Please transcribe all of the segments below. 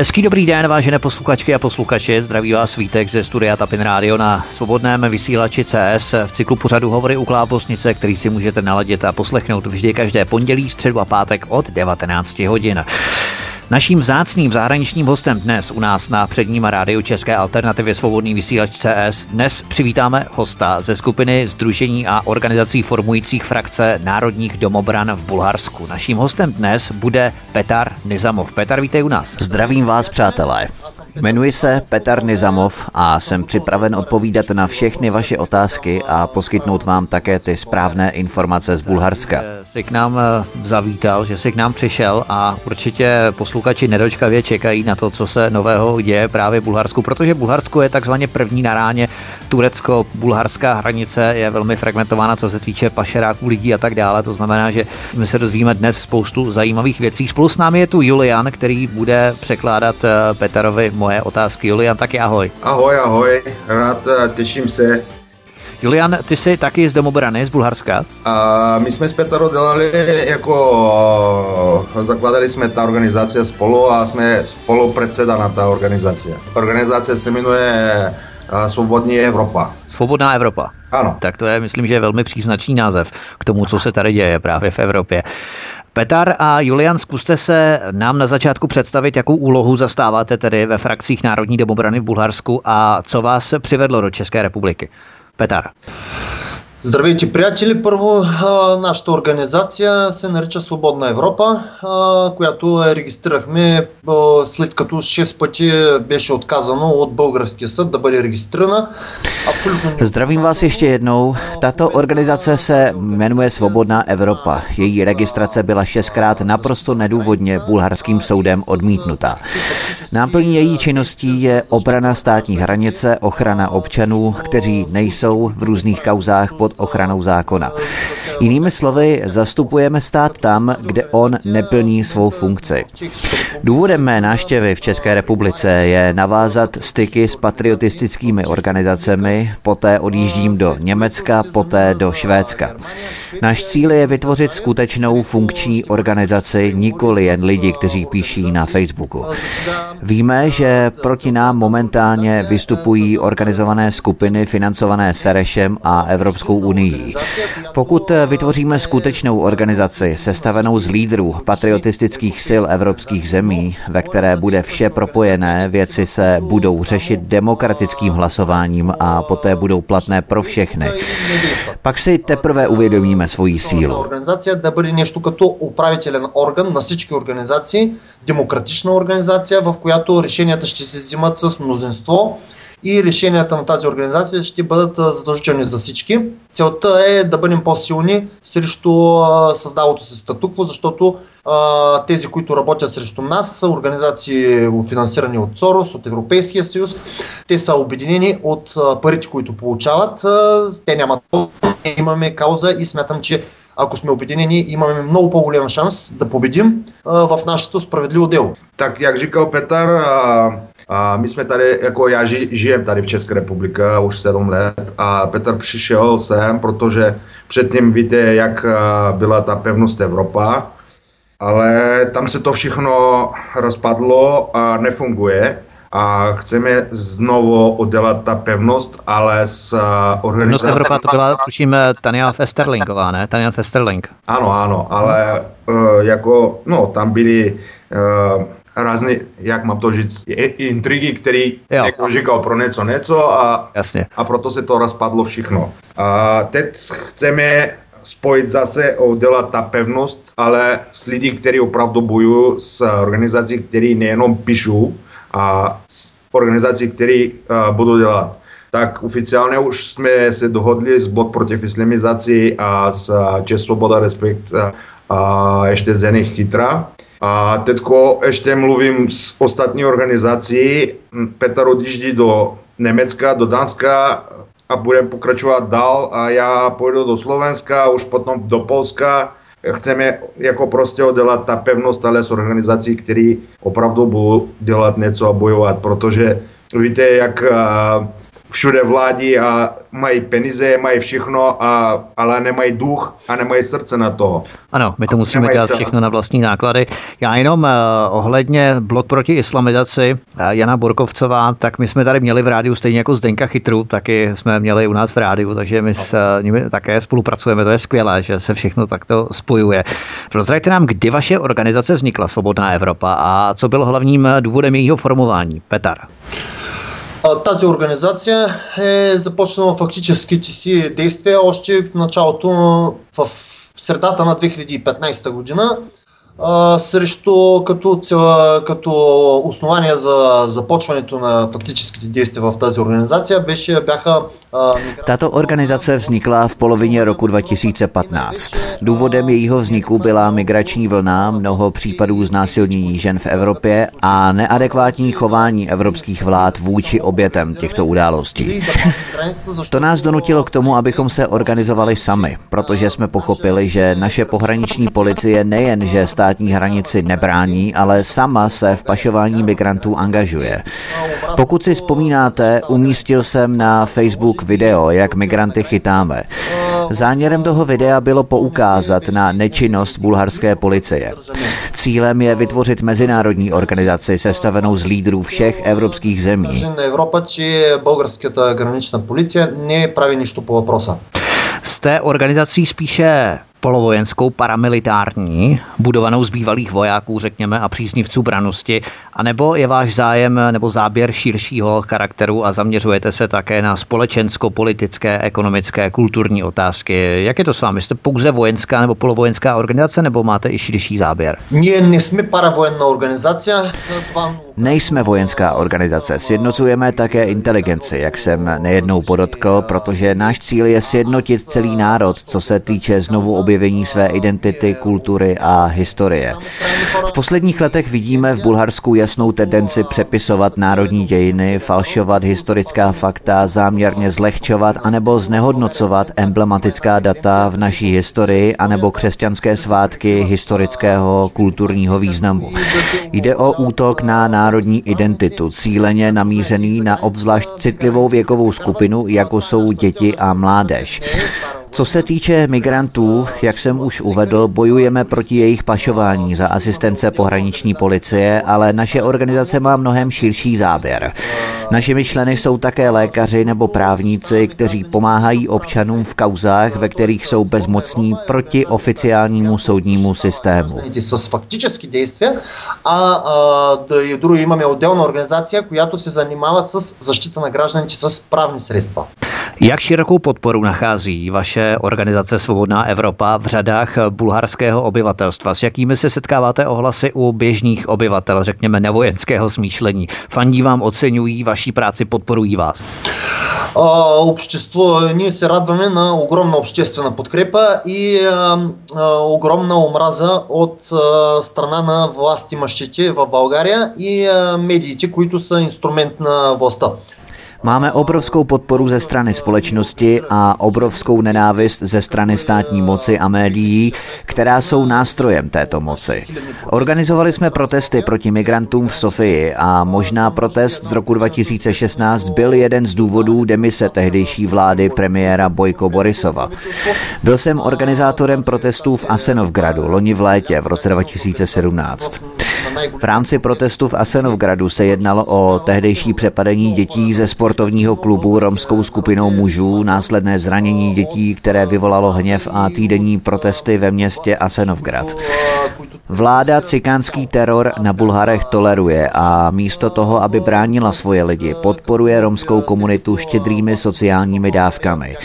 Hezký dobrý den, vážené posluchačky a posluchači. Zdraví vás svítek ze studia Tapin Radio na svobodném vysílači CS v cyklu pořadu Hovory u Klábosnice, který si můžete naladit a poslechnout vždy každé pondělí, středu a pátek od 19 hodin. Naším vzácným zahraničním hostem dnes u nás na předním rádiu České alternativy Svobodný vysílač CS dnes přivítáme hosta ze skupiny Združení a organizací formujících frakce Národních domobran v Bulharsku. Naším hostem dnes bude Petar Nizamov. Petar, vítej u nás. Zdravím vás, přátelé. Jmenuji se Petar Nizamov a jsem připraven odpovídat na všechny vaše otázky a poskytnout vám také ty správné informace z Bulharska. Jsi k nám eh, zavítal, že jsi k nám přišel a určitě posluchači nedočkavě čekají na to, co se nového děje právě v Bulharsku, protože Bulharsko je takzvaně první na ráně. Turecko-bulharská hranice je velmi fragmentována, co se týče pašeráků lidí a tak dále. To znamená, že my se dozvíme dnes spoustu zajímavých věcí. Spolu s námi je tu Julian, který bude překládat eh, Petarovi moje otázky. Julian, taky ahoj. Ahoj, ahoj, rád, eh, těším se. Julian, ty jsi taky z domobrany, z Bulharska? A my jsme s Petarou dělali jako, zakladali jsme ta organizace spolu a jsme spolu předseda na ta organizace. Organizace se jmenuje Svobodní Evropa. Svobodná Evropa. Ano. Tak to je, myslím, že je velmi příznačný název k tomu, co se tady děje právě v Evropě. Petar a Julian, zkuste se nám na začátku představit, jakou úlohu zastáváte tedy ve frakcích Národní domobrany v Bulharsku a co vás přivedlo do České republiky. Petar. Здравейте, приятели! Първо, нашата организация се нарича Свободна Европа, която я регистрирахме след като 6 пъти беше отказано от българския съд да бъде регистрирана. Абсолютно Zdravím vás ještě jednou. Tato organizace se jmenuje Svobodná Evropa. Její registrace byla šestkrát naprosto nedůvodně bulharským soudem odmítnutá. Náplní její činností je obrana státní hranice, ochrana občanů, kteří nejsou v různých kauzách pod ochranou zákona. Jinými slovy, zastupujeme stát tam, kde on neplní svou funkci. Důvodem mé návštěvy v České republice je navázat styky s patriotistickými organizacemi, poté odjíždím do Německa, poté do Švédska. Náš cíl je vytvořit skutečnou funkční organizaci, nikoli jen lidi, kteří píší na Facebooku. Víme, že proti nám momentálně vystupují organizované skupiny financované Serešem a Evropskou unii. Pokud vytvoříme skutečnou organizaci sestavenou z lídrů patriotistických sil evropských zemí, ve které bude vše propojené, věci se budou řešit demokratickým hlasováním a poté budou platné pro všechny. Pak si teprve uvědomíme svoji sílu. Организация да бъде нещо като управителен орган на всички организации, демократична организация, в която решенията ще се взимат с мнозинство и решенията на тази организация ще бъдат задължителни за всички. Целта е да бъдем по-силни срещу създалото се статукво, защото тези, които работят срещу нас, са организации финансирани от СОРОС, от Европейския съюз. Те са обединени от парите, които получават. Те нямат имаме кауза и смятам, че ако сме обединени, имаме много по-голям шанс да победим а, в нашето справедливо дело. Tak jak říkal Petar, a, a my jsme tady, jako já ži, žijem tady v České republice už 7 let a Petr přišel sem, protože předtím víte, jak byla ta pevnost Evropa, ale tam se to všechno rozpadlo a nefunguje a chceme znovu udělat ta pevnost, ale s organizací... Pevnost Evropa to byla, tuším, Tania Festerlingová, ne? Tania Festerling. Ano, ano, ale uh, jako, no, tam byly uh, rázné, jak mám to říct, intrigy, které někdo říkal pro něco něco a, Jasně. a proto se to rozpadlo všechno. A teď chceme spojit zase a udělat ta pevnost, ale s lidí, kteří opravdu bojují s organizací, které nejenom píšou, a organizací, které uh, budou dělat. Tak oficiálně už jsme se dohodli s Bod proti islamizaci a s Čes Svoboda Respekt a, a ještě z jiných chytra. A teďko ještě mluvím s ostatní organizací. Petr odjíždí do Německa, do Dánska a budeme pokračovat dál a já půjdu do Slovenska, už potom do Polska chceme jako prostě udělat ta pevnost, ale s organizací, který opravdu budou dělat něco a bojovat, protože víte, jak všude vládí a mají peníze, mají všechno, a, ale nemají duch a nemají srdce na to. Ano, my to musíme dělat všechno na vlastní náklady. Já jenom uh, ohledně blok proti islamizaci uh, Jana Borkovcová, tak my jsme tady měli v rádiu stejně jako Zdenka Chytru, taky jsme měli u nás v rádiu, takže my s uh, nimi také spolupracujeme, to je skvělé, že se všechno takto spojuje. Prozraďte nám, kdy vaše organizace vznikla, Svobodná Evropa, a co bylo hlavním důvodem jejího formování? Petar. Тази организация е започнала фактическите си действия още в началото, в средата на 2015 година срещу като, като основание за започването на фактическите действия в тази организация беше, бяха Tato organizace vznikla v polovině roku 2015. Důvodem jejího vzniku byla migrační vlna, mnoho případů znásilnění žen v Evropě a neadekvátní chování evropských vlád vůči obětem těchto událostí. To nás donutilo k tomu, abychom se organizovali sami, protože jsme pochopili, že naše pohraniční policie nejen, že státní hranici nebrání, ale sama se v pašování migrantů angažuje. Pokud si vzpomínáte, umístil jsem na Facebook video, jak migranty chytáme. Záměrem toho videa bylo poukázat na nečinnost bulharské policie. Cílem je vytvořit mezinárodní organizaci sestavenou z lídrů všech evropských zemí. Evropa, či bulharská hraniční policie nepraví ničto po Jste organizací spíše polovojenskou paramilitární, budovanou z bývalých vojáků, řekněme, a příznivců branosti, anebo je váš zájem nebo záběr širšího charakteru a zaměřujete se také na společensko-politické, ekonomické, kulturní otázky. Jak je to s vámi? Jste pouze vojenská nebo polovojenská organizace, nebo máte i širší záběr? Nie, nejsme paravojenná organizace. Nejsme vojenská organizace, sjednocujeme také inteligenci, jak jsem nejednou podotkl, protože náš cíl je sjednotit celý národ, co se týče znovu objevení své identity, kultury a historie. V posledních letech vidíme v Bulharsku jasnou tendenci přepisovat národní dějiny, falšovat historická fakta, záměrně zlehčovat anebo znehodnocovat emblematická data v naší historii anebo křesťanské svátky historického kulturního významu. Jde o útok na národní identitu, cíleně namířený na obzvlášť citlivou věkovou skupinu, jako jsou děti a mládež. Co se týče migrantů, jak jsem už uvedl, bojujeme proti jejich pašování za asistence pohraniční policie, ale naše organizace má mnohem širší záběr. Našimi členy jsou také lékaři nebo právníci, kteří pomáhají občanům v kauzách, ve kterých jsou bezmocní proti oficiálnímu soudnímu systému. С фактически действия, а, а друго имаме отделна организация, която се занимава с защита на гражданите с правни средства. Jak širokou podporu nachází vaše organizace Svobodná Evropa v řadách bulharského obyvatelstva? S jakými se setkáváte ohlasy u běžných obyvatel, řekněme nevojenského smýšlení? Fandí vám oceňují vaší práci, podporují vás? общество, ние се радваме на огромна обществена подкрепа и а, а, огромна омраза от а, страна на власти мъщите в България и а, медиите, които са инструмент на властта. Máme obrovskou podporu ze strany společnosti a obrovskou nenávist ze strany státní moci a médií, která jsou nástrojem této moci. Organizovali jsme protesty proti migrantům v Sofii a možná protest z roku 2016 byl jeden z důvodů demise tehdejší vlády premiéra Bojko Borisova. Byl jsem organizátorem protestů v Asenovgradu loni v létě v roce 2017. V rámci protestu v Asenovgradu se jednalo o tehdejší přepadení dětí ze sportovního klubu romskou skupinou mužů, následné zranění dětí, které vyvolalo hněv a týdenní protesty ve městě Asenovgrad. Vláda cikánský teror na Bulharech toleruje a místo toho, aby bránila svoje lidi, podporuje romskou komunitu štědrými sociálními dávkami.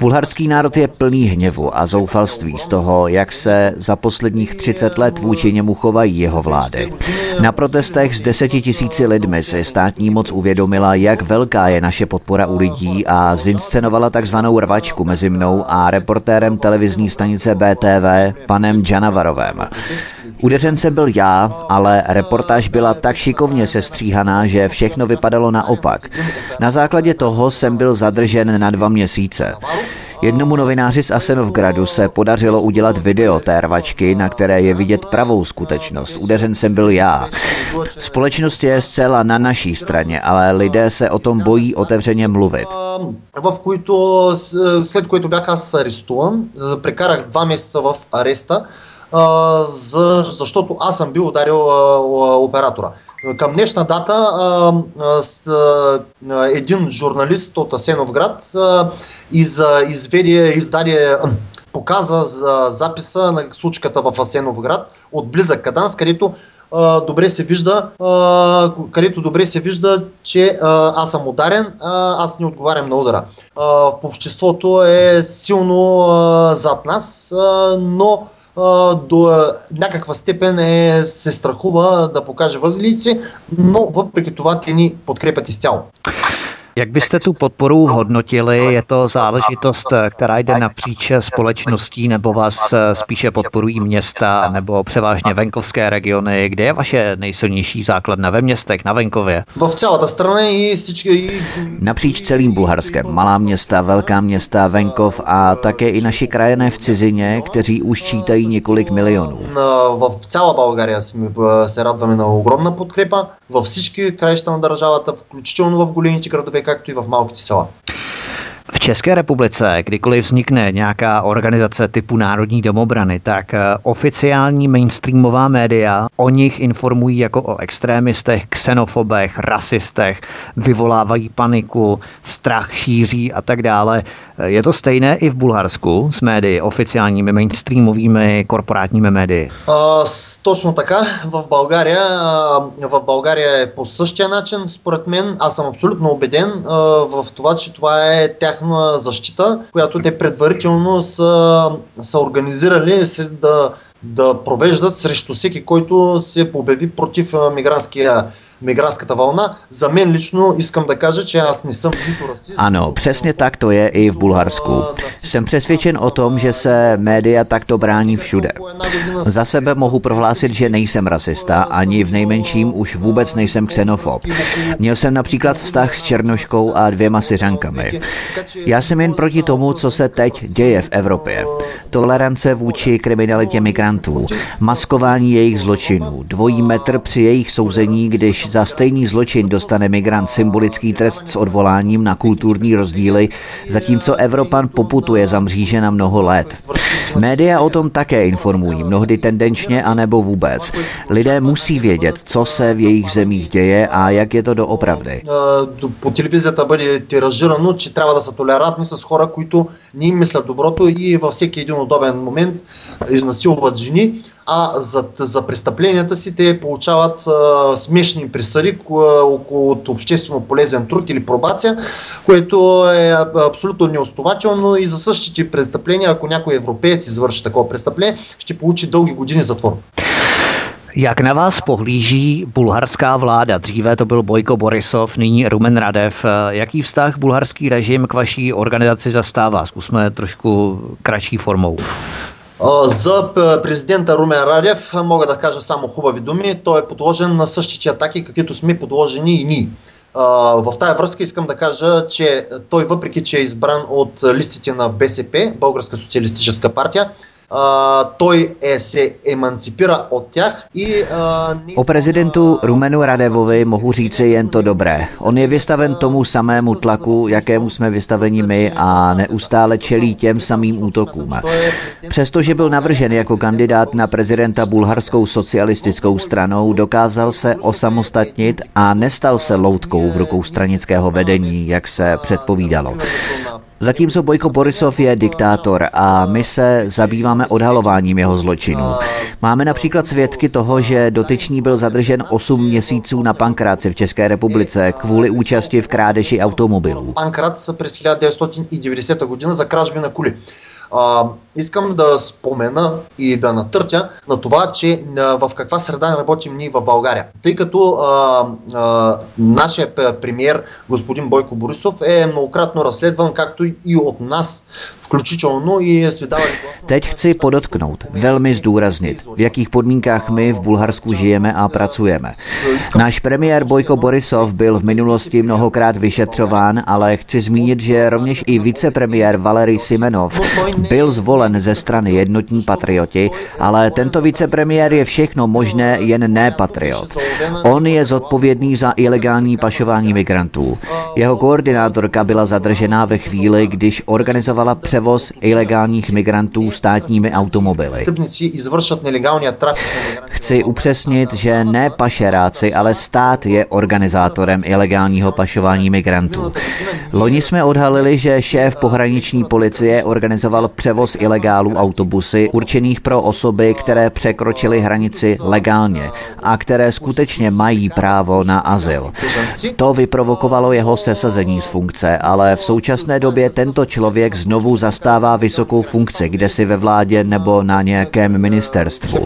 Bulharský národ je plný hněvu a zoufalství z toho, jak se za posledních 30 let vůči němu chovají jeho vlády. Na protestech s deseti tisíci lidmi si státní moc uvědomila, jak velká je naše podpora u lidí a zinscenovala takzvanou rvačku mezi mnou a reportérem televizní stanice BTV, panem Janavarovem. Udeřence byl já, ale reportáž byla tak šikovně sestříhaná, že všechno vypadalo naopak. Na základě toho jsem byl zadržen na dva měsíce. Jednomu novináři z Asenovgradu se podařilo udělat video té rvačky, na které je vidět pravou skutečnost. Udeřen jsem byl já. Společnost je zcela na naší straně, ale lidé se o tom bojí otevřeně mluvit. В които, след което бях аз арестуван, прекарах два месеца в ареста, За, защото аз съм бил ударил оператора. Към днешна дата с един журналист от Асеновград из, изведе, издаде показа за записа на случката в Асеновград от близък Каданс, където добре се вижда, където добре се вижда, че аз съм ударен, аз не отговарям на удара. Обществото е силно зад нас, но до някаква степен е, се страхува да покаже възгледите си, но въпреки това те ни подкрепят изцяло. Jak byste tu podporu hodnotili? Je to záležitost, která jde napříč společností, nebo vás eh, spíše podporují města, nebo převážně venkovské regiony? Kde je vaše nejsilnější základna? Ve městech, na venkově? Napříč celým Bulharskem. Malá města, velká města, venkov a také i naši krajené v cizině, kteří už čítají několik milionů. No, v celé Bulgarii eh, se radujeme na ogromná podkrypa. Във всички краища на държавата, включително в големите градове, както и в малките села. V České republice, kdykoliv vznikne nějaká organizace typu Národní domobrany, tak eh, oficiální mainstreamová média o nich informují jako o extrémistech, xenofobech, rasistech, vyvolávají paniku, strach šíří a tak dále. Je to stejné i v Bulharsku s médii, oficiálními mainstreamovými korporátními médii? А, точно така. В България, в България е по същия начин. Според мен, аз съм абсолютно убеден а, в това, че това е тяхна защита, която те предварително са, са организирали да, да провеждат срещу всеки, който се обяви против мигрантския migrantskата vlna. Za мен lično искам да кажа, že já nejsem nito rasist. Ano, přesně tak to je i v Bulharsku. Jsem přesvědčen o tom, že se média takto brání všude. Za sebe mohu prohlásit, že nejsem rasista, ani v nejmenším už vůbec nejsem xenofob. Měl jsem například vztah s Černoškou a dvěma Syřankami. Já jsem jen proti tomu, co se teď děje v Evropě. Tolerance vůči kriminalitě migrantů, maskování jejich zločinů, dvojí metr při jejich souzení, když za stejný zločin dostane migrant symbolický trest s odvoláním na kulturní rozdíly, zatímco Evropan poputuje za mříže na mnoho let. Média o tom také informují, mnohdy tendenčně anebo vůbec. Lidé musí vědět, co se v jejich zemích děje a jak je to doopravdy. По телевизията бъде тиражирано, че трябва да са толерантни с хора, които не им мислят доброто и във всеки един удобен момент изнасилват жени а за, за престъпленията си те получават а, смешни присъди около от обществено полезен труд или пробация, което е абсолютно неоснователно и за същите престъпления, ако някой европеец извърши такова престъпление, ще получи дълги години затвор. Jak na vás pohlíží bulharská vláda? Dříve to byl Bojko Borisov, nyní Rumen Radev. Jaký vztah bulharský režim k vaší organizaci zastává? Zkusme trošku kratší formou. За президента Румен Радев мога да кажа само хубави думи. Той е подложен на същите атаки, каквито сме подложени и ние. В тази връзка искам да кажа, че той въпреки, че е избран от листите на БСП, Българска социалистическа партия, той е, se emancipira od těch i... O prezidentu Rumenu Radevovi mohu říci jen to dobré. On je vystaven tomu samému tlaku, jakému jsme vystaveni my a neustále čelí těm samým útokům. Přestože byl navržen jako kandidát na prezidenta bulharskou socialistickou stranou, dokázal se osamostatnit a nestal se loutkou v rukou stranického vedení, jak se předpovídalo. Zatímco Bojko Borisov je diktátor a my se zabýváme odhalováním jeho zločinů. Máme například svědky toho, že dotyčný byl zadržen 8 měsíců na pankráci v České republice kvůli účasti v krádeži automobilů. Pankrát se 1990 za krážby na kuli. А, искам да спомена и да натъртя на това, че в каква среда работим ние в България. Тъй като а, а, нашия премьер, господин Бойко Борисов, е многократно разследван, както и от нас, Teď chci podotknout, velmi zdůraznit, v jakých podmínkách my v Bulharsku žijeme a pracujeme. Náš premiér Bojko Borisov byl v minulosti mnohokrát vyšetřován, ale chci zmínit, že rovněž i vicepremiér Valery Simenov byl zvolen ze strany jednotní patrioti, ale tento vicepremiér je všechno možné, jen ne patriot. On je zodpovědný za ilegální pašování migrantů. Jeho koordinátorka byla zadržená ve chvíli, když organizovala pře převoz ilegálních migrantů státními automobily. Chci upřesnit, že ne pašeráci, ale stát je organizátorem ilegálního pašování migrantů. Loni jsme odhalili, že šéf pohraniční policie organizoval převoz ilegálů autobusy určených pro osoby, které překročily hranici legálně a které skutečně mají právo na azyl. To vyprovokovalo jeho sesazení z funkce, ale v současné době tento člověk znovu zastává vysokou funkci, kde si ve vládě nebo na nějakém ministerstvu.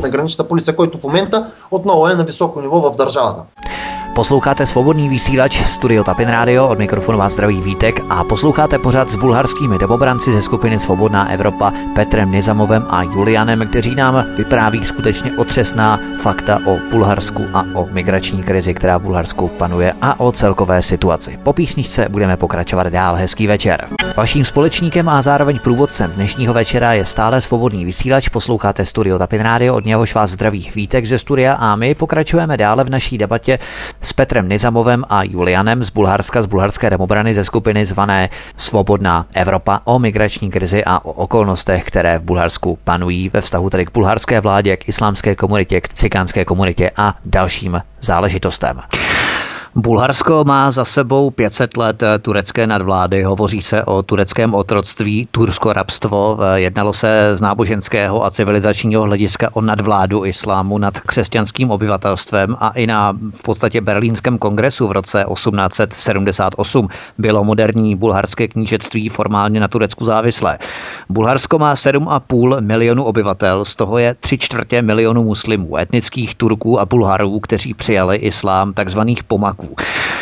Posloucháte svobodný vysílač Studio Tapin Radio, od mikrofonu vás zdraví Vítek a posloucháte pořád s bulharskými demobranci ze skupiny Svobodná Evropa Petrem Nizamovem a Julianem, kteří nám vypráví skutečně otřesná fakta o Bulharsku a o migrační krizi, která v Bulharsku panuje a o celkové situaci. Po písničce budeme pokračovat dál. Hezký večer. Vaším společníkem a zároveň průvodcem dnešního večera je stále svobodný vysílač. Posloucháte Studio Tapin Radio, od něhož vás zdraví Vítek ze studia a my pokračujeme dále v naší debatě s Petrem Nizamovem a Julianem z Bulharska, z bulharské demobrany ze skupiny zvané Svobodná Evropa o migrační krizi a o okolnostech, které v Bulharsku panují ve vztahu tedy k bulharské vládě, k islámské komunitě, k cikánské komunitě a dalším záležitostem. Bulharsko má za sebou 500 let turecké nadvlády. Hovoří se o tureckém otroctví, tursko-rabstvo. Jednalo se z náboženského a civilizačního hlediska o nadvládu islámu nad křesťanským obyvatelstvem a i na v podstatě berlínském kongresu v roce 1878 bylo moderní bulharské knížectví formálně na Turecku závislé. Bulharsko má 7,5 milionu obyvatel, z toho je 3 čtvrtě milionu muslimů, etnických Turků a Bulharů, kteří přijali islám, takzvaných pomaků Poláků.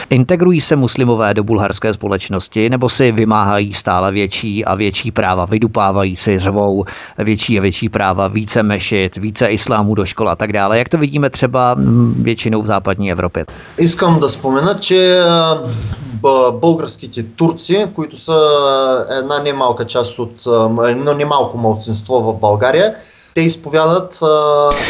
Integrují se muslimové do bulharské společnosti nebo si vymáhají stále větší a větší práva, vydupávají si, řvou větší a větší práva, více mešit, více islámů do škol a tak dále, jak to vidíme třeba většinou v západní Evropě. Искам да спомена, че българските турци, които са една немалка част от едно немалко малцинство в България,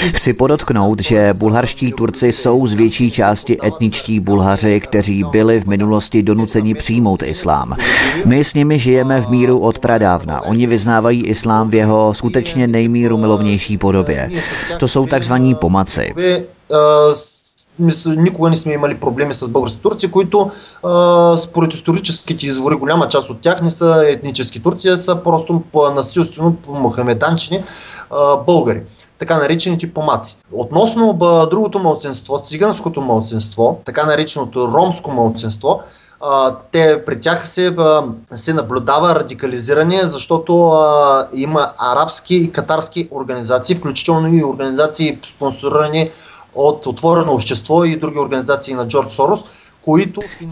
Chci podotknout, že bulharští Turci jsou z větší části etničtí Bulhaři, kteří byli v minulosti donuceni přijmout islám. My s nimi žijeme v míru od pradávna. Oni vyznávají islám v jeho skutečně nejmíru milovnější podobě. To jsou takzvaní pomaci никога не сме имали проблеми с български турци, които според историческите извори, голяма част от тях не са етнически турци, а са просто насилствено мухамеданчени а, българи така наречените помаци. Относно другото мълценство, циганското мълценство, така нареченото ромско мълценство, а, те при тях се, се наблюдава радикализиране, защото има арабски и катарски организации, включително и организации спонсорирани от Отворено общество и други организации на Джордж Сорос,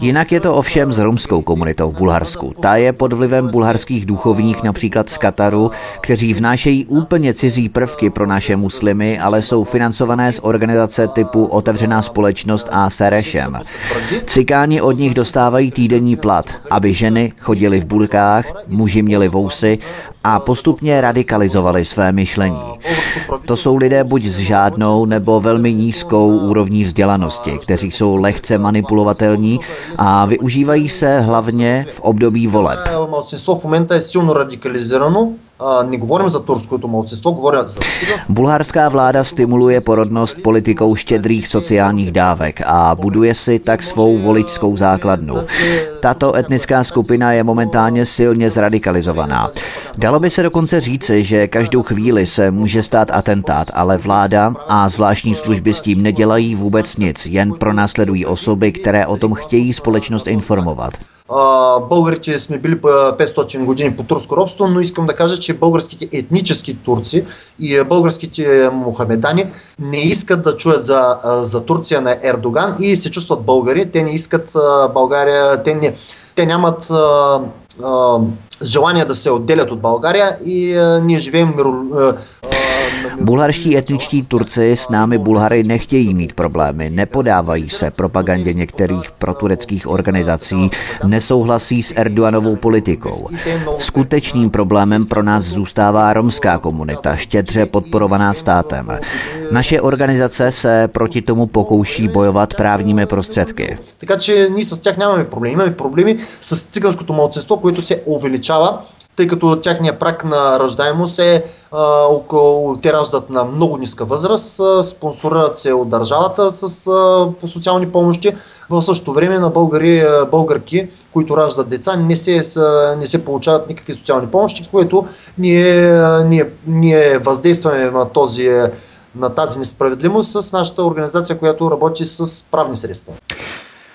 Jinak je to ovšem s romskou komunitou v Bulharsku. Ta je pod vlivem bulharských duchovních například z Kataru, kteří vnášejí úplně cizí prvky pro naše muslimy, ale jsou financované z organizace typu Otevřená společnost a Serešem. Cikáni od nich dostávají týdenní plat, aby ženy chodily v burkách, muži měli vousy a postupně radikalizovali své myšlení. To jsou lidé buď s žádnou nebo velmi nízkou úrovní vzdělanosti, kteří jsou lehce manipulovatelní a využívají se hlavně v období voleb не говорим за турското малцинство, говорим за Bulharská vláda stimuluje porodnost politikou štědrých sociálních dávek a buduje si tak svou voličskou základnu. Tato etnická skupina je momentálně silně zradikalizovaná. Dalo by se dokonce říci, že každou chvíli se může stát atentát, ale vláda a zvláštní služby s tím nedělají vůbec nic, jen pronásledují osoby, které o tom chtějí společnost informovat. Българите сме били 500 години по турско робство, но искам да кажа, че българските етнически турци и българските мухамедани не искат да чуят за, за Турция на Ердоган и се чувстват българи. Те не искат България, те, не, те нямат желание да се отделят от България и ние живеем миро, Bulharští etničtí Turci s námi Bulhary nechtějí mít problémy, nepodávají se propagandě některých protureckých organizací, nesouhlasí s Erdoganovou politikou. Skutečným problémem pro nás zůstává romská komunita, štědře podporovaná státem. Naše organizace se proti tomu pokouší bojovat právními prostředky. Така че ние с тях нямаме проблеми. Имаме проблеми с циганското младсенство, което се увеличава тъй като тяхния прак на ръждаемост е а, около, те раждат на много ниска възраст, а, спонсорират се от държавата с, а, по социални помощи. В същото време на българи, българки, които раждат деца, не се, не се получават никакви социални помощи, което ние, ние, ние въздействаме на този на тази несправедливост с нашата организация, която работи с правни средства.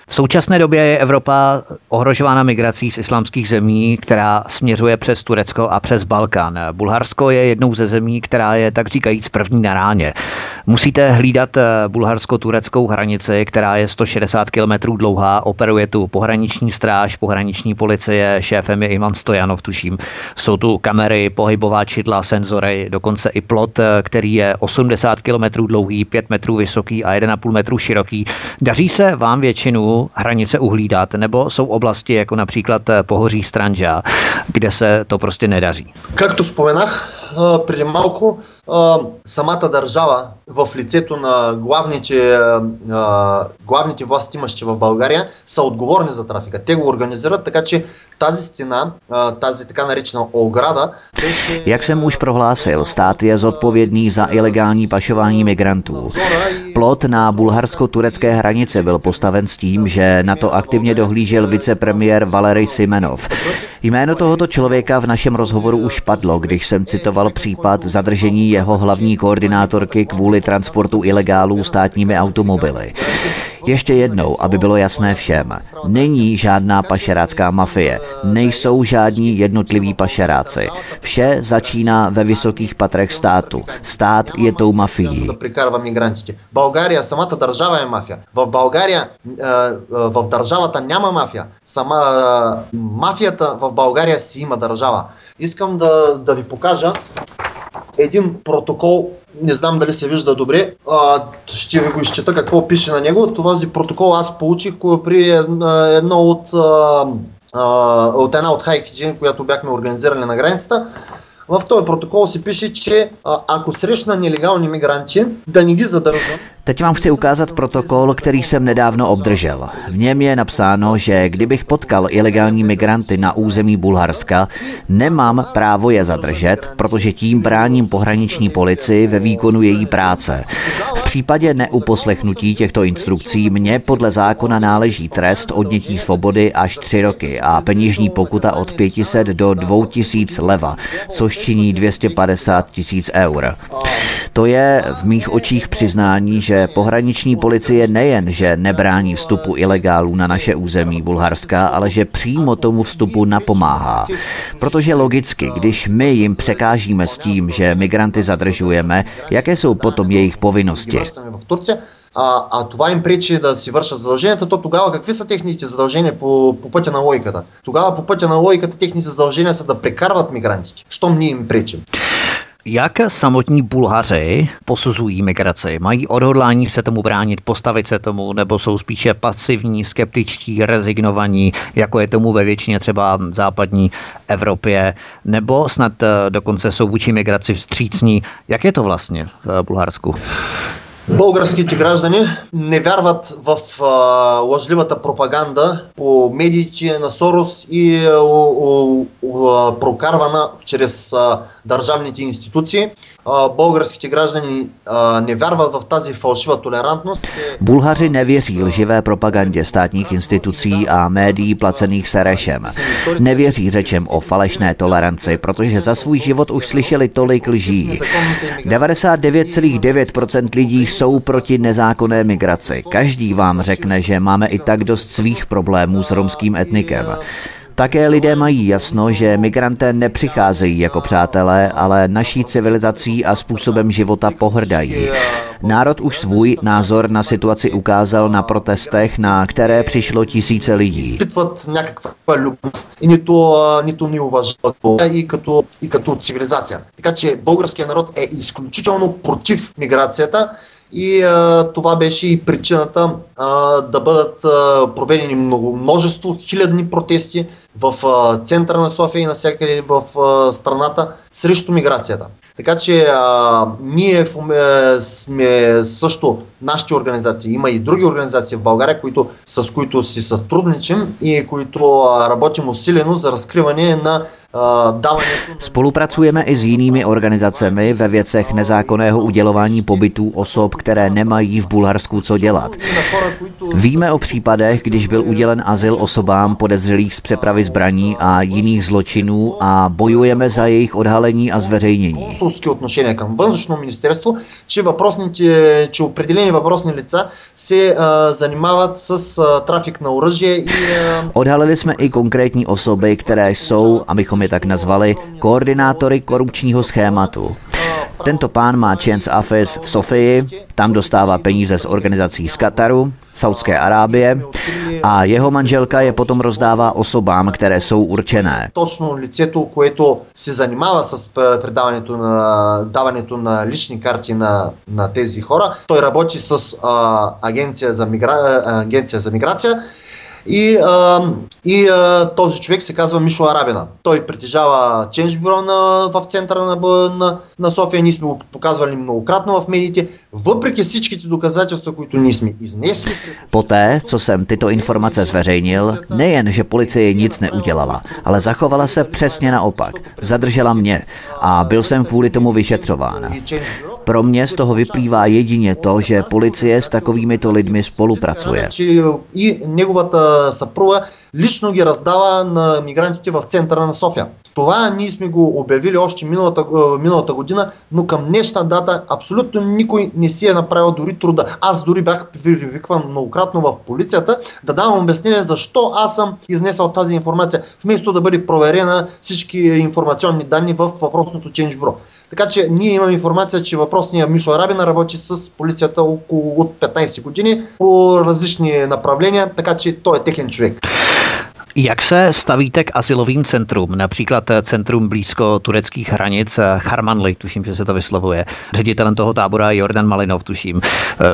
V současné době je Evropa ohrožována migrací z islámských zemí, která směřuje přes Turecko a přes Balkán. Bulharsko je jednou ze zemí, která je tak říkajíc první na ráně. Musíte hlídat eh, bulharsko-tureckou hranici, která je 160 km dlouhá, operuje tu pohraniční stráž, pohraniční policie, šéfem je Ivan Stojanov, tuším. Jsou tu kamery, pohybová čidla, senzory, dokonce i plot, eh, který je 80 km dlouhý, 5 metrů vysoký a 1,5 metru široký. Daří se vám většinu hranice uhlídat, nebo jsou oblasti jako například eh, pohoří Stranža, kde se to prostě nedaří. Jak to vzpomenách? споменах преди малко, самата държава в лицето на главните, главните власти имащи в България са отговорни за трафика. Те го организират, така че тази стена, тази така наречена ограда, беше... Jak jsem už prohlásil, stát je zodpovědný za ilegální pašování migrantů. Plot na bulharsko-turecké hranici byl postaven s tím, že na to aktivně dohlížel vicepremiér Valery Simenov. Jméno tohoto člověka v našem rozhovoru už padlo, když jsem citoval případ zadržení jeho hlavní koordinátorky kvůli transportu ilegálů státními automobily. Ještě jednou, aby bylo jasné všem, není žádná pašerácká mafie, nejsou žádní jednotliví pašeráci. Vše začíná ve vysokých patrech státu. Stát je tou mafií. България, самата държава е мафия. В България, в държавата няма мафия. Сама мафията в България си има държава. Искам да, да ви покажа един протокол, не знам дали се вижда добре, а, ще ви го изчета какво пише на него. Този протокол аз получих при едно от, а, от една от хайките, която бяхме организирали на границата. В този протокол си пише, че ако срещна нелегални мигранти, да не ги задържам. Teď vám chci ukázat protokol, který jsem nedávno obdržel. V něm je napsáno, že kdybych potkal ilegální migranty na území Bulharska, nemám právo je zadržet, protože tím bráním pohraniční policii ve výkonu její práce. V případě neuposlechnutí těchto instrukcí mě podle zákona náleží trest odnětí svobody až tři roky a peněžní pokuta od 500 do 2000 leva, což činí 250 tisíc eur. To je v mých očích přiznání, že pohraniční policie nejen, že nebrání vstupu ilegálů na naše území Bulharska, ale že přímo tomu vstupu napomáhá. Protože logicky, když my jim překážíme s tím, že migranty zadržujeme, jaké jsou potom jejich povinnosti? а, а това им пречи да си вършат задълженията, то тогава какви са техните задължения по, по пътя на логиката? Тогава по пътя на логиката техните задължения са да прекарват мигрантите, щом ние им пречим. Jak samotní Bulhaři posuzují migraci? Mají odhodlání se tomu bránit, postavit se tomu, nebo jsou spíše pasivní, skeptičtí, rezignovaní, jako je tomu ve většině třeba západní Evropě, nebo snad eh, dokonce jsou vůči migraci vstřícní? Jak je to vlastně v Bulharsku? Българските граждани не вярват в а, лъжливата пропаганда по медиите на Сорос и а, а, прокарвана чрез а, държавните институции. българските граждани не вярват в тази фалшива толерантност. Bulhaři nevěří lživé propagandě státních institucí a médií placených Serešem. Nevěří řečem o falešné toleranci, protože za svůj život už slyšeli tolik lží. 99,9% lidí jsou proti nezákonné migraci. Každý vám řekne, že máme i tak dost svých problémů s romským etnikem. Také lidé mají jasno, že migranté nepřicházejí jako přátelé, ale naší civilizací a způsobem života pohrdají. Národ už svůj názor na situaci ukázal na protestech, na které přišlo tisíce lidí. и като, и като цивилизация. Така че българският народ е изключително против миграцията и а, това беше и причината а, да бъдат а, проведени много, множество хилядни протести в а, центъра на София и навсякъде в а, страната срещу миграцията. Така че а, ние в, а, сме също нашите организации. Има и други организации в България, които, с които си сътрудничим и които а, работим усилено за разкриване на Spolupracujeme i s jinými organizacemi ve věcech nezákonného udělování pobytů osob, které nemají v Bulharsku co dělat. Víme o případech, když byl udělen azyl osobám podezřelých z přepravy zbraní a jiných zločinů a bojujeme za jejich odhalení a zveřejnění. че въпросните, че определени въпросни лица се а, занимават с а, трафик на оръжие и... А... Odhalili jsme i konkrétní osoby, které jsou, abychom je tak nazvali, koordinátory korupčního schématu. Tento pán má Chance Office v Sofii, tam dostává peníze z organizací z Kataru, Saudské Arábie a jeho manželka je potom rozdává osobám, které jsou určené. Точно лицето, което се занимава с предаването на даването на лични карти на, на тези хора, той работи с а, агенция, за мигра... агенция за миграция и, а, и а, този човек се казва Мишо Арабина. Той притежава ченж бюро на, в центъра на, на, на София. Ние сме го показвали многократно в медиите. Въпреки всичките доказателства, които ние сме изнесли. Poté, co jsem tyto informace zveřejnil, nejen, že policie nic neudělala, ale zachovala se přesně naopak. Zadržela mě a byl jsem kvůli tomu vyšetřován. Pro mě z toho vyplývá jedině to, že policie s takovými to lidmi spolupracuje. И неговата съпруга лично ги раздава на мигрантите в центъра на София. Това ние сме го обявили още миналата година, но към днешна дата абсолютно никой не си е направил дори труда. Аз дори бях привикван многократно в полицията да давам обяснение защо аз съм изнесъл тази информация, вместо да бъде проверена всички информационни данни в въпросното Change Bureau. Така че ние имаме информация, че въпросният Мишо Арабина работи с полицията около от 15 години по различни направления, така че той е техен човек. Jak se stavíte k asilovým centrum, například centrum blízko tureckých hranic Charmanli, tuším, že se to vyslovuje. Ředitelem toho tábora Jordan Malinov, tuším.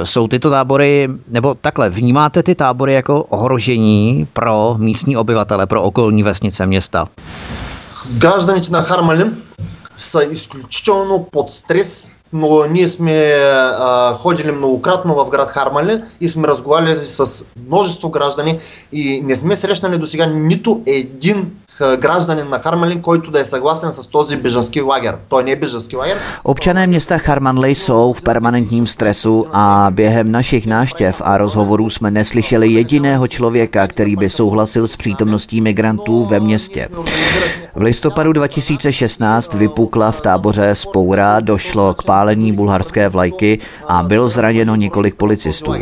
Jsou tyto tábory, nebo takhle, vnímáte ty tábory jako ohrožení pro místní obyvatele, pro okolní vesnice města? Гражданите на Хармали са изключително под стрес, но ние сме а, ходили многократно в град Хармали и сме разговаряли с множество граждани и не сме срещнали до сега нито един гражданин на Хармалин, който да е съгласен с този бежанský лагер. Той не е бежанský лагер. Občané města Charmanli jsou v permanentním stresu a během našich náštěv a rozhovorů jsme neslyšeli jediného člověka, který by souhlasil s přítomností migrantů ve městě. V listopadu 2016 vypukla v táboře spoura, došlo k pálení bulharské vlajky a bylo zraněno několik policistů.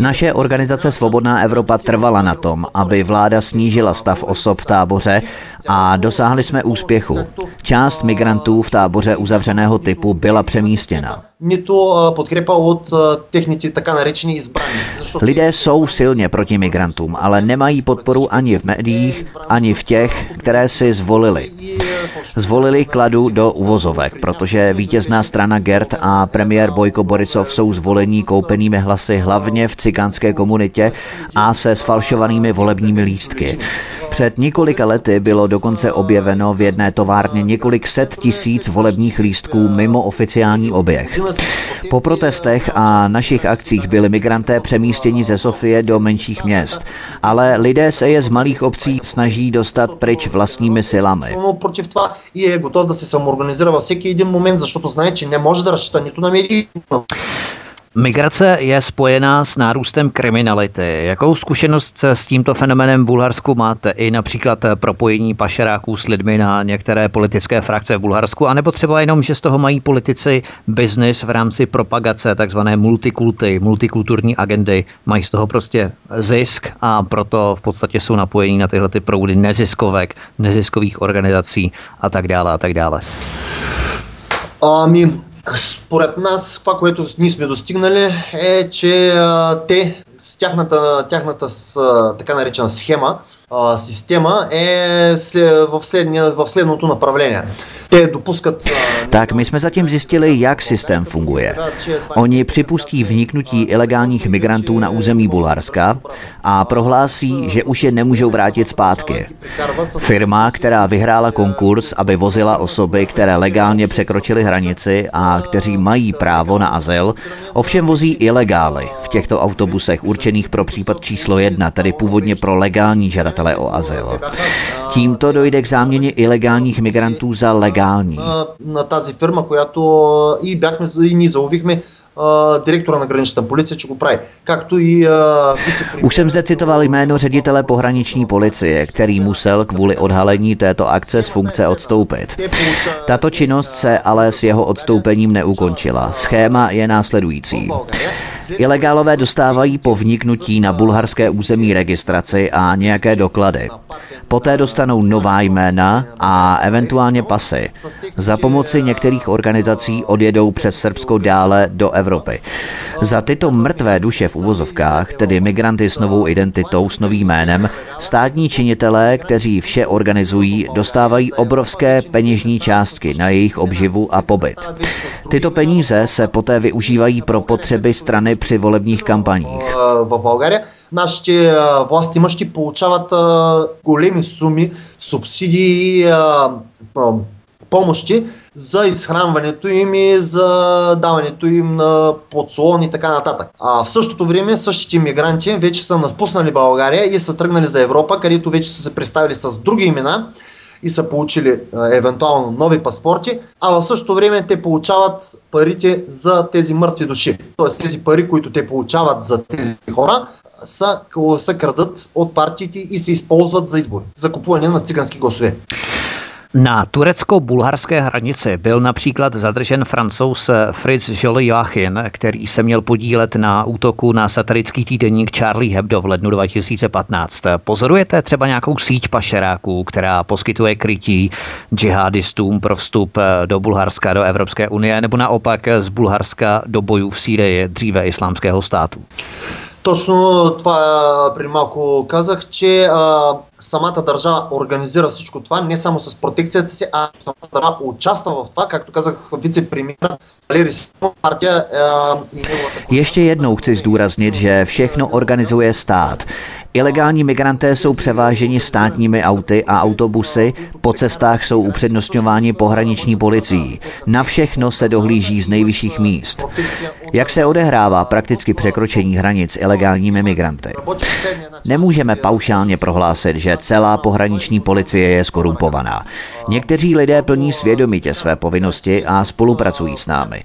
Naše organizace Svobodná Evropa trvala na tom, aby vláda snížila stav osob v táboře a dosáhli jsme úspěchu. Část migrantů v táboře uzavřeného typu byla přemístěna. Lidé jsou silně proti migrantům, ale nemají podporu ani v médiích, ani v těch, které si zvolili. Zvolili kladu do uvozovek, protože vítězná strana Gert a premiér Bojko Borisov jsou zvolení koupenými hlasy hlavně v cikánské komunitě a se sfalšovanými volebními lístky. Před několika lety bylo dokonce objeveno v jedné továrně několik set tisíc volebních lístků mimo oficiální oběh. Po protestech a našich akcích byli migranté přemístěni ze Sofie do menších měst, ale lidé se je z malých obcí snaží dostat pryč vlastními silami. Против това и е готов да се самоорганизира във всеки един момент, защото знае, че не може да разчита нито на медии, Migrace je spojená s nárůstem kriminality. Jakou zkušenost s tímto fenomenem v Bulharsku máte? I například propojení pašeráků s lidmi na některé politické frakce v Bulharsku, anebo třeba jenom, že z toho mají politici biznis v rámci propagace takzvané multikulty, multikulturní agendy. Mají z toho prostě zisk a proto v podstatě jsou napojení na tyhle ty proudy neziskovek, neziskových organizací a tak dále a tak dále. Um, Според нас, това, което ние сме достигнали е, че те с тяхната, тяхната с, така наречена схема система е в, следния, v следното направление. Те допускат... Tak my jsme zatím zjistili, jak systém funguje. Oni připustí vniknutí ilegálních migrantů na území Bulharska a prohlásí, že už je nemůžou vrátit zpátky. Firma, která vyhrála konkurs, aby vozila osoby, které legálně překročily hranici a kteří mají právo na azyl, ovšem vozí ilegály v těchto autobusech určených pro případ číslo jedna, tedy původně pro legální žadatele o azyl. Tímto dojde k záměně ilegálních migrantů za legální. Na тази фирма, която и бяхме и ние заловихме директора на граничната полиция, че го прави. Както и Už jsem zde citoval jméno ředitele pohraniční policie, který musel kvůli odhalení této akce z funkce odstoupit. Tato činnost se ale s jeho odstoupením neukončila. Schéma je následující. Ilegálové dostávají po vniknutí na bulharské území registraci a nějaké doklady. Poté dostanou nová jména a eventuálně pasy. Za pomoci některých organizací odjedou přes Srbsko dále do Evropy. Za tyto mrtvé duše v uvozovkách, tedy migranty s novou identitou, s novým jménem, státní činitelé, kteří vše organizují, dostávají obrovské peněžní částky na jejich obživu a pobyt. Tyto peníze se poté využívají pro potřeby strany při volebních kampaních. В България нашите власти имащи получават големи суми, субсидии, помощи за изхранването им и за даването им на подслон и така нататък. А в същото време същите мигранти вече са напуснали България и са тръгнали за Европа, където вече са се представили с други имена и са получили а, евентуално нови паспорти, а в същото време те получават парите за тези мъртви души. Тоест тези пари, които те получават за тези хора, са, са крадат от партиите и се използват за избори, за купуване на цигански гласове. Na turecko-bulharské hranici byl například zadržen francouz Fritz Joly Joachim, který se měl podílet na útoku na satirický týdeník Charlie Hebdo v lednu 2015. Pozorujete třeba nějakou síť pašeráků, která poskytuje krytí džihadistům pro vstup do Bulharska, do Evropské unie, nebo naopak z Bulharska do bojů v Sýrii, dříve islámského státu? Точно това преди малко казах, че а, самата държава организира всичко това, не само с протекцията си, а самата държава участва в това, както казах вице-премьер Валерий партия и Ještě jednou chci zdůraznit, že všechno organizuje stát. Ilegální migranté jsou převáženi státními auty a autobusy, po cestách jsou upřednostňováni pohraniční policií. Na všechno se dohlíží z nejvyšších míst. Jak se odehrává prakticky překročení hranic ilegálními migranty? Nemůžeme paušálně prohlásit, že celá pohraniční policie je skorumpovaná. Někteří lidé plní svědomitě své povinnosti a spolupracují s námi.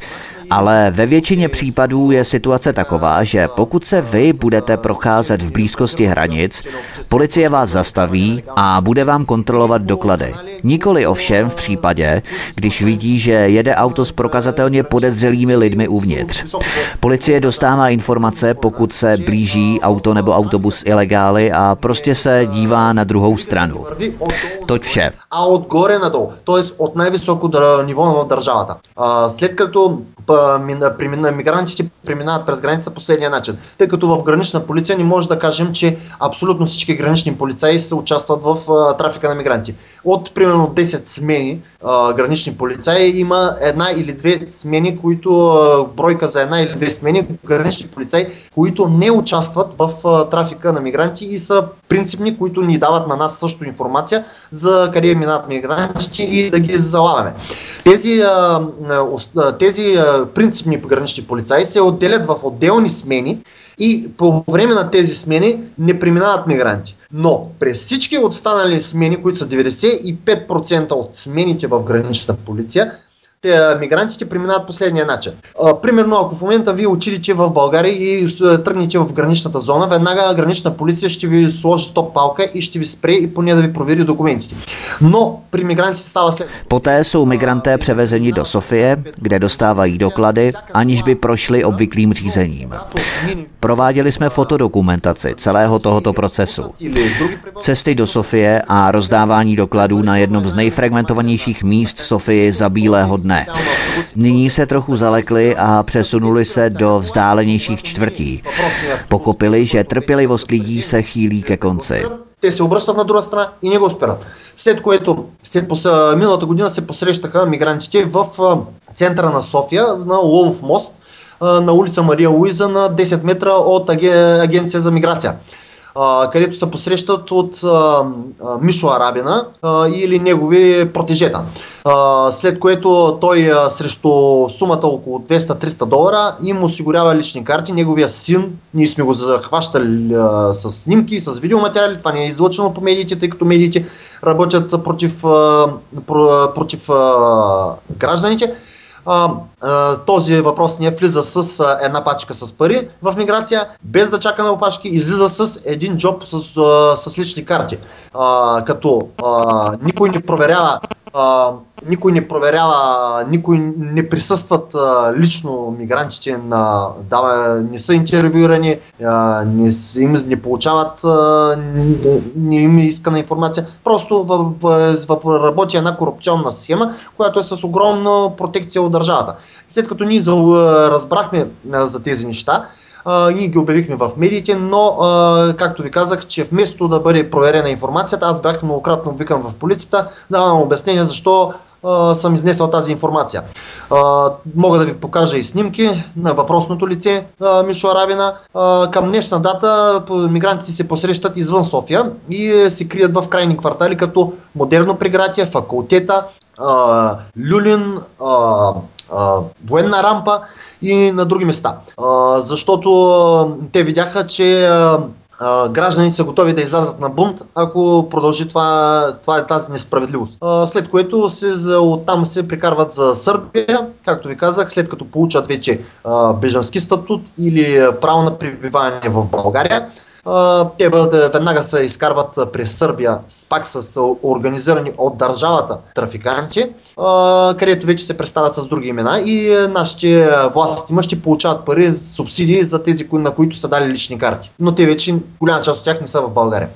Ale ve většině případů je situace taková, že pokud se vy budete procházet v blízkosti hranic, policie vás zastaví a bude vám kontrolovat doklady. Nikoli ovšem v případě, když vidí, že jede auto s prokazatelně podezřelými lidmi uvnitř. Policie dostává informace, pokud se blíží auto nebo autobus ilegály a prostě se dívá na druhou stranu. Toť vše. A od gore nadолу, т.е. от най-високо ниво в държавата. След като мигрантите преминават през границата последния начин. Тъй като в гранична полиция не може да кажем, че абсолютно всички гранични полицаи се участват в трафика на мигранти. От примерно 10 смени гранични полицаи има една или две смени, които бройка за една или две смени гранични полицаи, които не участват в трафика на мигранти и са принципни, които ни дават на нас също информация за къде минат мигранти и да ги залавяме. Тези, тези принципни погранични полицаи се отделят в отделни смени и по време на тези смени не преминават мигранти. Но през всички останали смени, които са 95% от смените в граничната полиция, мигрантите преминават последния начин. А, примерно, ако в момента вие отидете в България и тръгнете в граничната зона, веднага гранична полиция ще ви сложи стоп палка и ще ви спре и поне да ви провери документите. Но при мигрантите става след. Poté jsou migranté převezeni do Sofie, kde dostávají doklady, aniž by prošli obvyklým řízením. Prováděli jsme fotodokumentaci celého tohoto procesu. Cesty do Sofie a rozdávání dokladů na jednom z nejfragmentovanějších míst Sofii za bílého dne dne. Nyní se trochu zalekli a přesunuli se do vzdálenějších čtvrtí. Pochopili, že trpělivost lidí se chýlí ke konci. те се обръщат на друга страна и не го спират. След което се, миналата година се посрещаха мигрантите в центъра на София, на Лолов мост, на улица Мария Луиза на 10 метра от Агенция за миграция Където се посрещат от Мишо Арабина или негови протежета. След което той срещу сумата около 200-300 долара им осигурява лични карти. Неговия син, ние сме го захващали с снимки, с видеоматериали, това не е излъчено по медиите, тъй като медиите работят против, против гражданите а, а, този въпросния влиза с а, една пачка с пари в миграция, без да чака на опашки, излиза с един джоб с, а, с лични карти. А, като а, никой не проверява никой не проверява, никой не присъстват а, лично мигрантите на, да, не са интервюирани, а, не, им, не получават, а, не им е искана информация. Просто в, в, в, работи една корупционна схема, която е с огромна протекция от държавата. След като ние за, разбрахме а, за тези неща, ние ги обявихме в медиите, но а, както ви казах, че вместо да бъде проверена информацията, аз бях многократно викан в полицията, давам обяснение защо а, съм изнесъл тази информация. А, мога да ви покажа и снимки на въпросното лице а, Мишо Арабина. А, към днешна дата мигрантите се посрещат извън София и се крият в крайни квартали като Модерно прегратие, факултета, а, Люлин, а, военна рампа и на други места. А, защото те видяха, че а, гражданите са готови да излязат на бунт, ако продължи това, това е тази несправедливост. След което се, оттам се прикарват за Сърбия, както ви казах, след като получат вече бежански статут или право на прибиване в България те бъдат, веднага се изкарват през Сърбия, пак с организирани от държавата трафиканти, където вече се представят с други имена и нашите власти ще получават пари, субсидии за тези, на които са дали лични карти. Но те вече, голяма част от тях не са в България.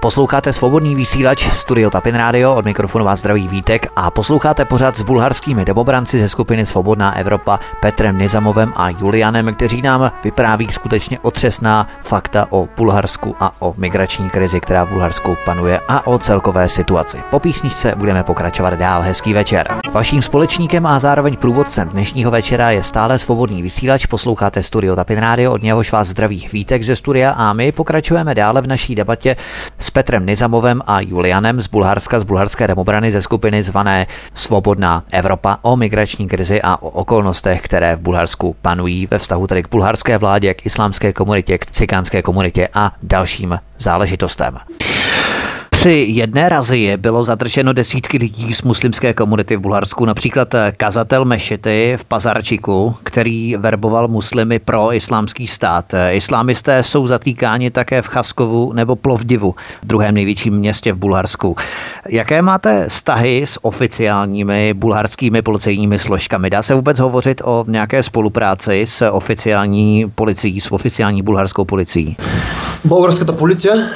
Posloucháte svobodný vysílač Studio Tapin Radio, od mikrofonu vás zdraví Vítek a posloucháte pořád s bulharskými demobranci ze skupiny Svobodná Evropa Petrem Nizamovem a Julianem, kteří nám vypráví skutečně otřesná fakta o Bulharsku a o migrační krizi, která v Bulharsku panuje a o celkové situaci. Po písničce budeme pokračovat dál. Hezký večer. Vaším společníkem a zároveň průvodcem dnešního večera je stále svobodný vysílač. Posloucháte Studio Tapin Radio, od něhož vás zdraví Vítek ze studia a my pokračujeme dále v naší debatě s s Petrem Nizamovem a Julianem z Bulharska, z bulharské demobrany ze skupiny zvané Svobodná Evropa o migrační krizi a o okolnostech, které v Bulharsku panují ve vztahu tedy k bulharské vládě, k islámské komunitě, k cikánské komunitě a dalším záležitostem. Při jedné razie bylo zadrženo desítky lidí z muslimské komunity v Bulharsku, například kazatel Mešity v Pazarčiku, který verboval muslimy pro islámský stát. Islámisté jsou zatýkáni také v Chaskovu nebo Plovdivu, druhém největším městě v Bulharsku. Jaké máte vztahy s oficiálními bulharskými policejními složkami? Dá se vůbec hovořit o nějaké spolupráci s oficiální policií, s oficiální bulharskou policií? Bulharská policie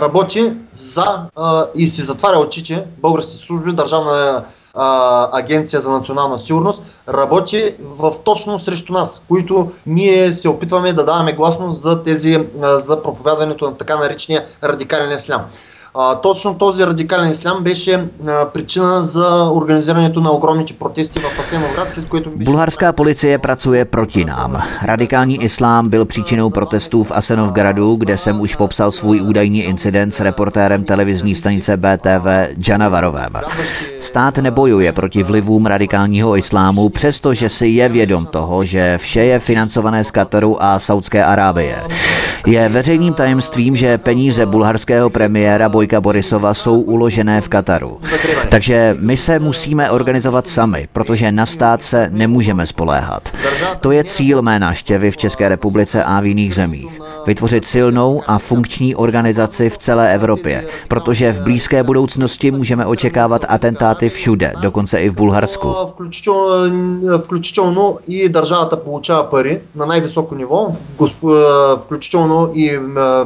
работи за а, и си затваря очите българските служби, Държавна а, агенция за национална сигурност, работи в точно срещу нас, които ние се опитваме да даваме гласност за тези, а, за проповядването на така наречения радикален ислям. А, точно този радикален ислям беше а, причина за organizování na огромните protesty v Asenovgrad, sled което... Bulharská policie pracuje proti nám. Radikální islám byl příčinou protestů v Asenovgradu, kde jsem už popsal svůj údajný incident s reportérem televizní stanice BTV Janavarovem. Stát nebojuje proti vlivům radikálního islámu, přestože si je vědom toho, že vše je financované z Kataru a Saudské Arábie. Je veřejným tajemstvím, že peníze bulharského premiéra Bojka Borisova jsou uložené v Kataru. Takže my se musíme organizovat sami, protože na stát se nemůžeme spoléhat. To je cíl mé návštěvy v České republice a v jiných zemích. Vytvořit silnou a funkční organizaci v celé Evropě, protože v blízké budoucnosti můžeme očekávat atentáty všude, dokonce i v Bulharsku. Включително и държавата получава пари на най-високо ниво, включително и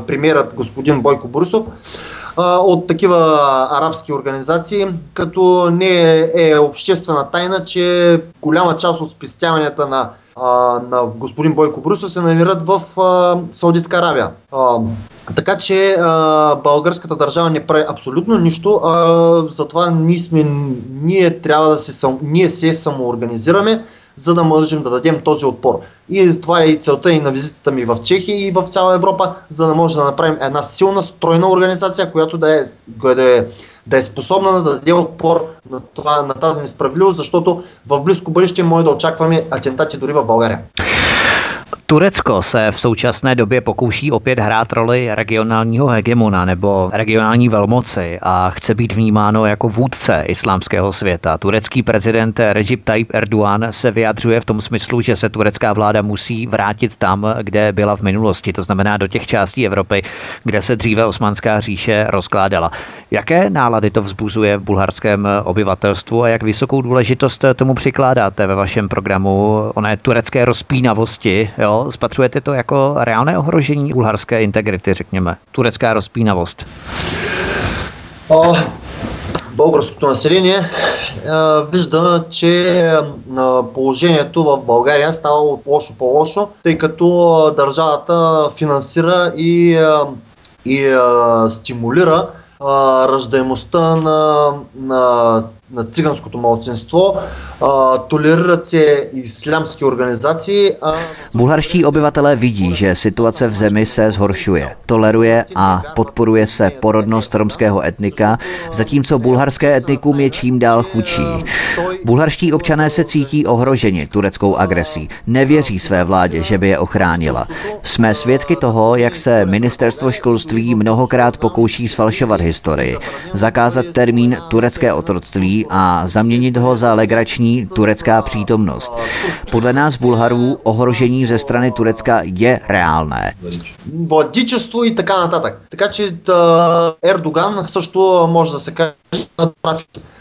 премьерът господин Бойко Борисов от такива арабски организации, като не е, обществена тайна, че голяма част от спестяванията на, на господин Бойко Брусов се намират в а, Саудитска Аравия. А, така че българската държава не прави абсолютно нищо, затова ние, сме, ние трябва да се, ние се самоорганизираме, за да можем да дадем този отпор. И това е и целта и на визитата ми в Чехия и в цяла Европа, за да може да направим една силна, стройна организация, която да е, да е, да е способна да даде отпор на, това, на тази несправедливост, защото в близко бъдеще може да очакваме атентати дори в България. Turecko se v současné době pokouší opět hrát roli regionálního hegemona nebo regionální velmoci a chce být vnímáno jako vůdce islámského světa. Turecký prezident Recep Tayyip Erdogan se vyjadřuje v tom smyslu, že se turecká vláda musí vrátit tam, kde byla v minulosti, to znamená do těch částí Evropy, kde se dříve osmanská říše rozkládala. Jaké nálady to vzbuzuje v bulharském obyvatelstvu a jak vysokou důležitost tomu přikládáte ve vašem programu oné turecké rozpínavosti, jo, Spatřujete to jako reálné ohrožení bulharské integrity, řekněme? Turecká rozpínavost? О, българското население вижда, че положението в България става от лошо по лошо, тъй като държавата финансира и, и стимулира раждаемостта на, на на циганското малцинство, толерират се ислямské organizace. A... Bulharští obyvatelé vidí, že situace v zemi se zhoršuje. Toleruje a podporuje se porodnost romského etnika, zatímco bulharské etnikum je čím dál chudší. Bulharští občané se cítí ohroženi tureckou agresí. Nevěří své vládě, že by je ochránila. Jsme svědky toho, jak se ministerstvo školství mnohokrát pokouší sfalšovat historii, zakázat termín turecké otroctví a zaměnit ho za legrační turecká přítomnost. Podle nás Bulharů ohrožení ze strany Turecka je reálné. Владичество и така нататък. Така че Ердоган също може да се каже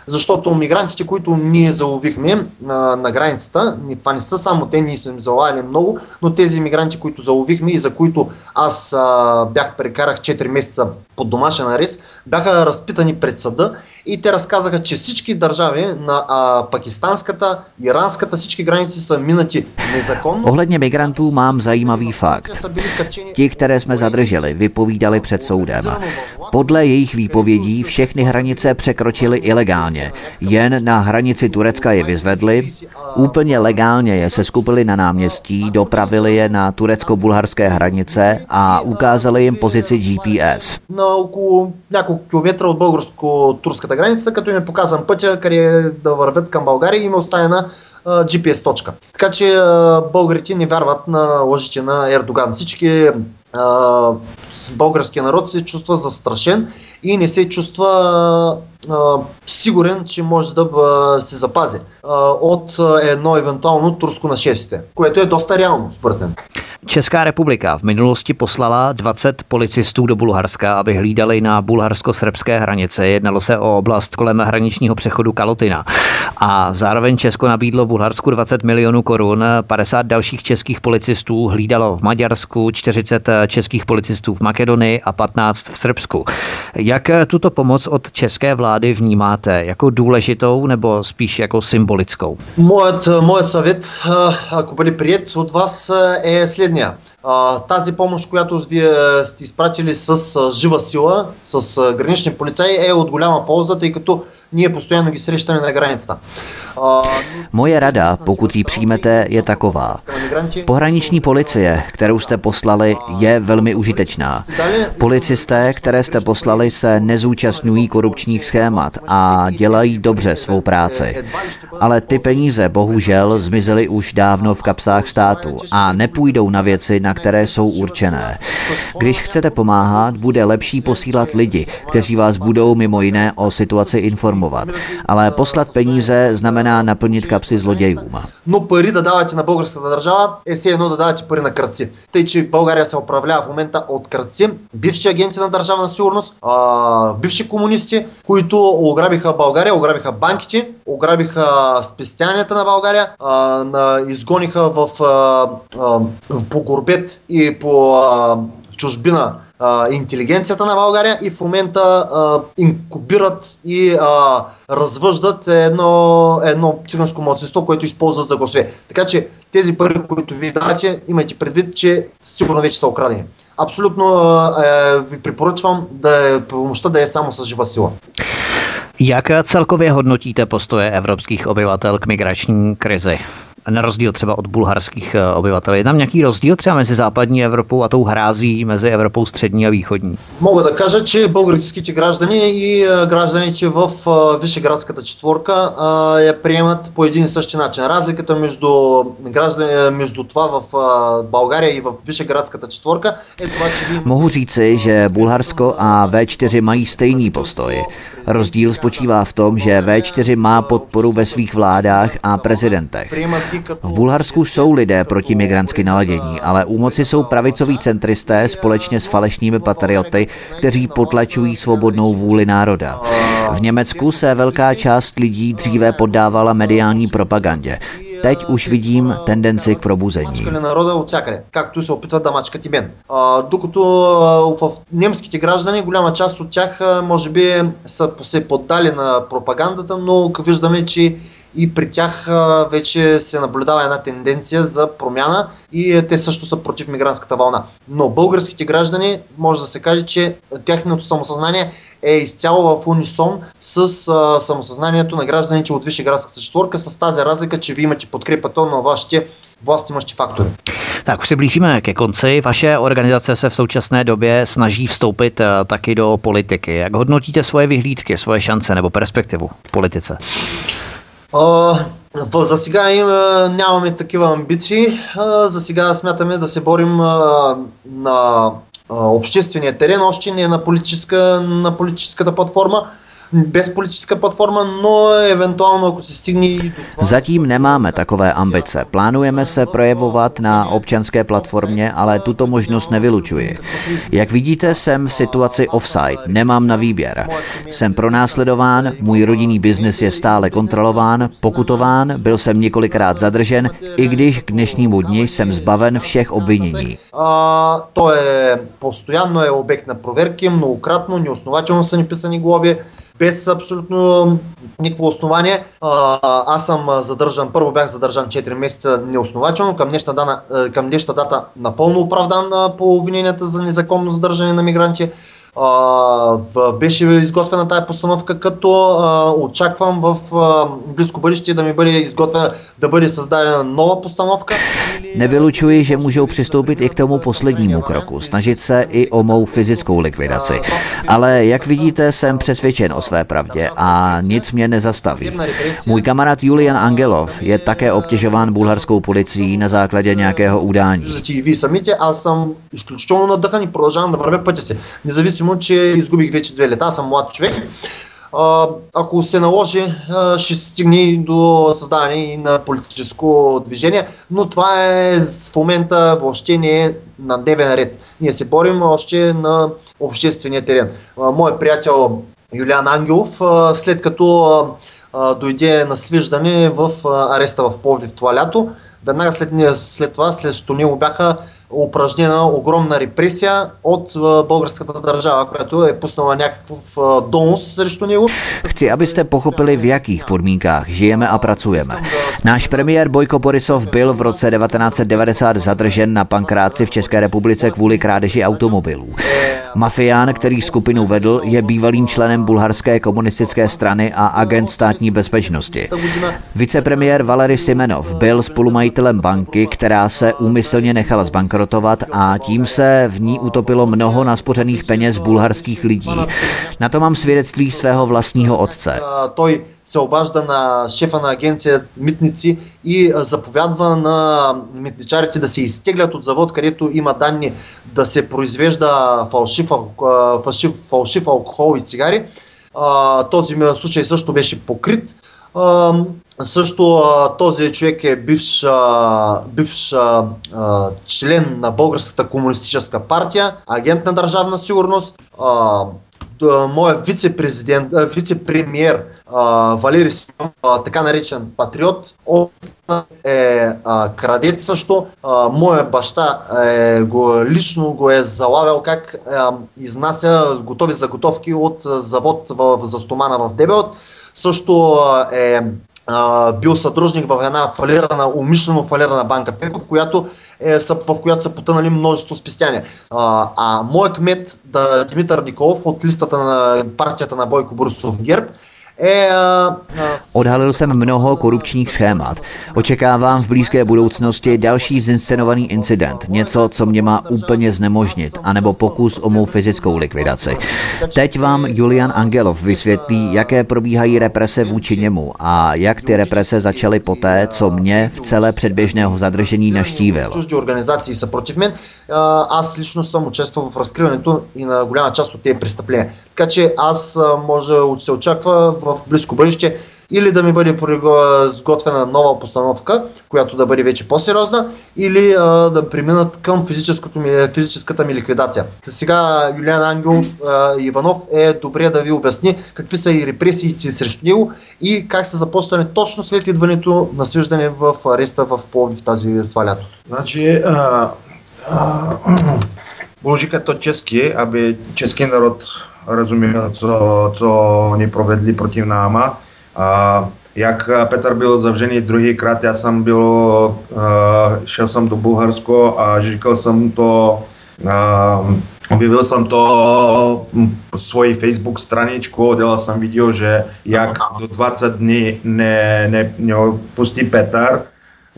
защото мигрантите, които ние заловихме на, на границата, това не са само те, ние сме залавили много, но тези мигранти, които заловихме и за които аз а, бях прекарах 4 месеца под домашен арест, бяха разпитани пред съда и те разказаха, че всички държави на а, пакистанската, иранската, всички граници са минати незаконно. Ohledně migrantů mám zajímavý fakt. Ti, které jsme zadrželi, vypovídali před soudem. Podle jejich výpovědí všechny hranice překročili ilegálně. Jen na hranici Turecka je vyzvedli, úplně legálně je se skupili na náměstí, dopravili je na turecko-bulharské hranice a ukázali jim pozici GPS. На около няколко километра от българско-турската граница, като им е показан пътя, къде да вървят към България и им е оставена GPS точка. Така че българите не вярват на лъжите на Ердоган. Всички българския народ се чувства застрашен и не се чувства а, сигурен, че може да се запази а, от едно евентуално турско нашествие, което е доста реално, според мен. Česká republika v minulosti poslala 20 policistů do Bulharska, aby hlídali na bulharsko-srbské hranice. Jednalo se o oblast kolem hraničního přechodu Kalotina. A zároveň Česko nabídlo Bulharsku 20 milionů korun, 50 dalších českých policistů hlídalo v Maďarsku, 40 českých policistů v Makedonii a 15 v Srbsku. Jak tuto pomoc od české vlády vnímáte? Jako důležitou nebo spíš jako symbolickou? Моят, моят съвет, ако бъде прият от вас, е следния. Тази помощ, която вие сте изпратили с жива сила, с гранични полицаи, е от голяма полза, тъй като ние постоянно ги срещаме на границата. Moje rada, pokud ji přijmete, je taková. Pohraniční policie, kterou jste poslali, je velmi užitečná. Policisté, které jste poslali, se nezúčastňují korupčních schémat a dělají dobře svou práci. Ale ty peníze bohužel zmizely už dávno v kapsách státu a nepůjdou na věci, na které jsou určené. Když chcete pomáhat, bude lepší posílat lidi, kteří vás budou mimo jiné o situaci informovat informovat. Ale poslat peníze znamená naplnit kapsy zlodějům. Но пари да давате на българската държава е все едно да давате пари на кръци. Тъй, че България се управлява в момента от кръци, бивши агенти на държавна сигурност, а, бивши комунисти, които ограбиха България, ограбиха банките, ограбиха спестянията на България, а, на, изгониха в, а, а, в по горбет и по а, чужбина а, интелигенцията на България и в момента а, инкубират и а, развъждат едно, едно циганско младсинство, което използват за гласове. Така че тези пари, които ви давате, имайте предвид, че сигурно вече са украдени. Абсолютно е, ви препоръчвам да е, помощта да е само с жива сила. Jak celkově hodnotíte postoje evropských obyvatel k migrační krizi? na rozdíl třeba od bulharských eh, obyvatel. Je tam nějaký rozdíl třeba mezi západní Evropou a tou hrází mezi Evropou střední a východní? Мога да кажа, че българските граждани и гражданите в Вишеградската четворка я приемат по един и същи начин. Разликата между, граждани, между това в България и в Вишеградската четворка е това, че ви... Mohu říci, že Bulharsko a V4 mají stejný postoj. Rozdíl spočívá v tom, že V4 má podporu ve svých vládách a prezidentech. V Bulharsku jsou lidé proti migrantsky naladění, ale u moci jsou pravicoví centristé společně s falešnými patrioty, kteří potlačují svobodnou vůli národa. V Německu se velká část lidí dříve poddávala mediální propagandě. Teď už vidím tendenci k probuzení. Мачкали народа от всякъде, както се опитват да мачкат и мен. А, докато а, в немските граждани, голяма част от тях а, може би са се поддали на пропагандата, но виждаме, че и при тях вече се наблюдава една тенденция за промяна и е, те също са против мигрантската вълна. Но българските граждани, може да се каже, че тяхното самосъзнание е изцяло в унисон с самосъзнанието на гражданите от Вишеградската четворка, с тази разлика, че ви имате подкрепата на вашите vlastimostí faktory. Tak už se blížíme ke konci. Vaše organizace se v současné době snaží vstoupit taky do politiky. Jak hodnotíte svoje vyhlídky, svoje šance nebo perspektivu v politice? А, за сега им, нямаме такива амбиции. А, за сега смятаме да се борим а, на обществения терен, още не на, политическа, на политическата платформа bez politická platforma, no eventuálně jako se stihne do toho. Zatím nemáme takové ambice. Plánujeme se projevovat na občanské platformě, ale tuto možnost nevylučuji. Jak vidíte, jsem v situaci offside, nemám na výběr. Jsem pronásledován, můj rodinný biznis je stále kontrolován, pokutován, byl jsem několikrát zadržen, i když k dnešnímu dni jsem zbaven všech obvinění. A, to je постоянно е обект на проверки, многократно, неоснователно са ни писани глоби Без абсолютно никакво основание. Аз съм задържан, първо бях задържан 4 месеца неоснователно, към днешна, дана, към днешна дата напълно оправдан по обвиненията за незаконно задържане на мигранти а, в, беше изготвена тази постановка, като а, очаквам в а, близко бъдеще да ми бъде изготвена, да бъде създадена nova postanovka. Nevylučuji, že můžou přistoupit i k tomu poslednímu kroku, snažit se i o mou fyzickou likvidaci. Ale jak vidíte, jsem přesvědčen o své pravdě a nic mě nezastaví. Můj kamarád Julian Angelov je také obtěžován bulharskou policií на základě nějakého udání. Вие самите, аз съм изключително надъхан и продължавам да вървя пътя си. Независимо независимо, че изгубих вече две лета, аз съм млад човек. А, ако се наложи, ще стигне до създаване на политическо движение, но това е в момента въобще не е на дневен ред. Ние се борим още на обществения терен. Моят приятел Юлиан Ангелов, след като дойде на свиждане в ареста в Повдив това лято, веднага след, след това, след него бяха упражнена огромна репресия от българската държава, която е пуснала някакъв донос срещу него. Chci, abyste pochopili, v jakých podmínkách žijeme a pracujeme. Náš premiér Bojko Borisov byl v roce 1990 zadržen na Pankráci v České republice kvůli krádeži automobilů. Mafián, který skupinu vedl, je bývalým členem bulharské komunistické strany a agent státní bezpečnosti. Vicepremiér Valery Simenov byl spolumajitelem banky, která se úmyslně nechala zbankrotovat a tím se v ní utopilo mnoho naspořených peněz bulharských lidí. Na to mám svědectví svého vlastního otce. се обажда на шефа на агенция Митници и заповядва на митничарите да се изтеглят от завод, където има данни да се произвежда фалшив, фалшив, фалшив алкохол и цигари. Този случай също беше покрит. Също този човек е бивш, бивш член на Българската комунистическа партия, агент на държавна сигурност, моят вице-президент, вице-премьер Валери така наречен патриот, е крадец също. Моя баща е, го, лично го е залавял как е, изнася готови заготовки от завод в, за стомана в Дебелт. Също е бил съдружник в една фалирана, умишлено фалирана банка Пеко, в която, е, са, в която са потънали множество спестяния. А, а моят кмет да, Димитър Николов от листата на партията на Бойко Борисов Герб Odhalil jsem mnoho korupčních schémat. Očekávám v blízké budoucnosti další zinscenovaný incident, něco, co mě má úplně znemožnit, anebo pokus o mou fyzickou likvidaci. Teď vám Julian Angelov vysvětlí, jaké probíhají represe vůči němu a jak ty represe začaly poté, co mě v celé předběžného zadržení naštívil. Чужди организации са против мен. Аз лично съм участвал в разкриването и на голяма част от тези престъпления. Така че аз може се очаква в в близко бъдеще или да ми бъде сготвена нова постановка, която да бъде вече по-сериозна, или а, да преминат към ми, физическата ми ликвидация. Сега Юлиан Ангелов а, Иванов е добре да ви обясни какви са и репресиите срещу него и как са започнали точно след идването на свиждане в ареста в Пловдив тази това лято. Значи, а, а, Božíka to česky, aby český národ rozuměl, co, co oni provedli proti náma. A jak Petr byl zavřený druhýkrát, já jsem byl, šel jsem do Bulharsko a říkal jsem to, objevil jsem to svoji Facebook straničku, dělal jsem video, že jak do 20 dní ne, ne, ne pustí Petr,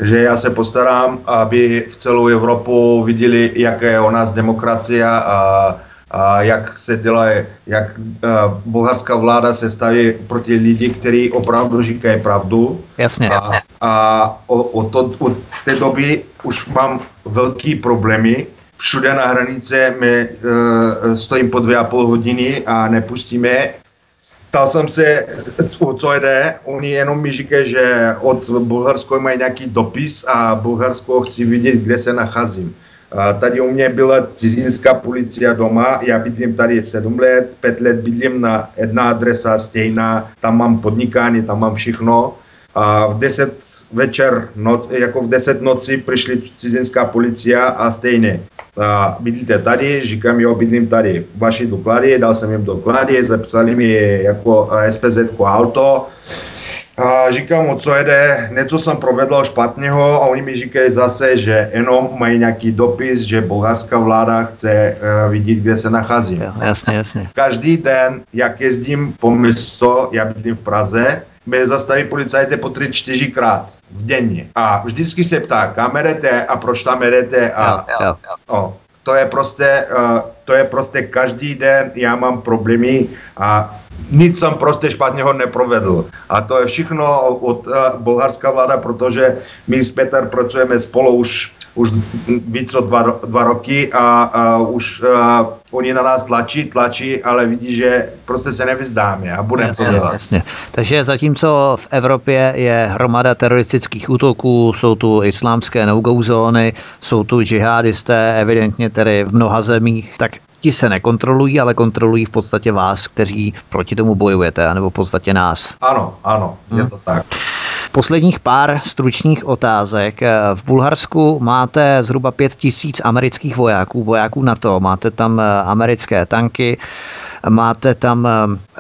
že já se postarám, aby v celou Evropu viděli, jaké je u nás demokracie a a jak se dělá, jak uh, bulharská vláda se staví proti lidi, kteří opravdu říkají pravdu. Jasně, a, jasně. A o, o to, od té doby už mám velký problémy. Všude na hranice my uh, stojím po dvě a půl hodiny a nepustíme. Ptal jsem se, o co jde, oni jenom mi říkají, že od Bulharsko mají nějaký dopis a Bulharsko chci vidět, kde se nacházím. Tady u mě byla cizinská policie doma, já bydlím tady 7 let, 5 let bydlím na jedna adresa stejná, tam mám podnikání, tam mám všechno. A v 10 večer, noc, jako v 10 noci přišli cizinská policie a stejně. A bydlíte tady, říkám, jo, bydlím tady. Vaši doklady, dal jsem jim doklady, zapsali mi jako SPZ auto, a říkám mu, co jede, něco jsem provedl špatného a oni mi říkají zase, že jenom mají nějaký dopis, že bulharská vláda chce uh, vidět, kde se nacházím. Jo, jasně, jasně. Každý den, jak jezdím po město, já bydlím v Praze, mě zastaví policajté po tři, čtyřikrát v denně. A vždycky se ptá, kam jedete a proč tam jedete a, jo, jo. O, to je prostě, uh, to je prostě každý den, já mám problémy a nic jsem prostě špatného neprovedl. A to je všechno od uh, bulharská vláda, protože my s Petr pracujeme spolu už už víc od dva, dva roky a, a už a, oni na nás tlačí, tlačí, ale vidí, že prostě se nevyzdáme a budeme to dělat. Jasně. Takže zatímco v Evropě je hromada teroristických útoků, jsou tu islámské no-go zóny, jsou tu džihadisté, evidentně tedy v mnoha zemích, tak ti se nekontrolují, ale kontrolují v podstatě vás, kteří proti tomu bojujete, nebo v podstatě nás. Ano, ano, je hmm. to tak. Posledních pár stručných otázek. V Bulharsku máte zhruba pět tisíc amerických vojáků, vojáků NATO, máte tam eh, americké tanky, máte tam eh,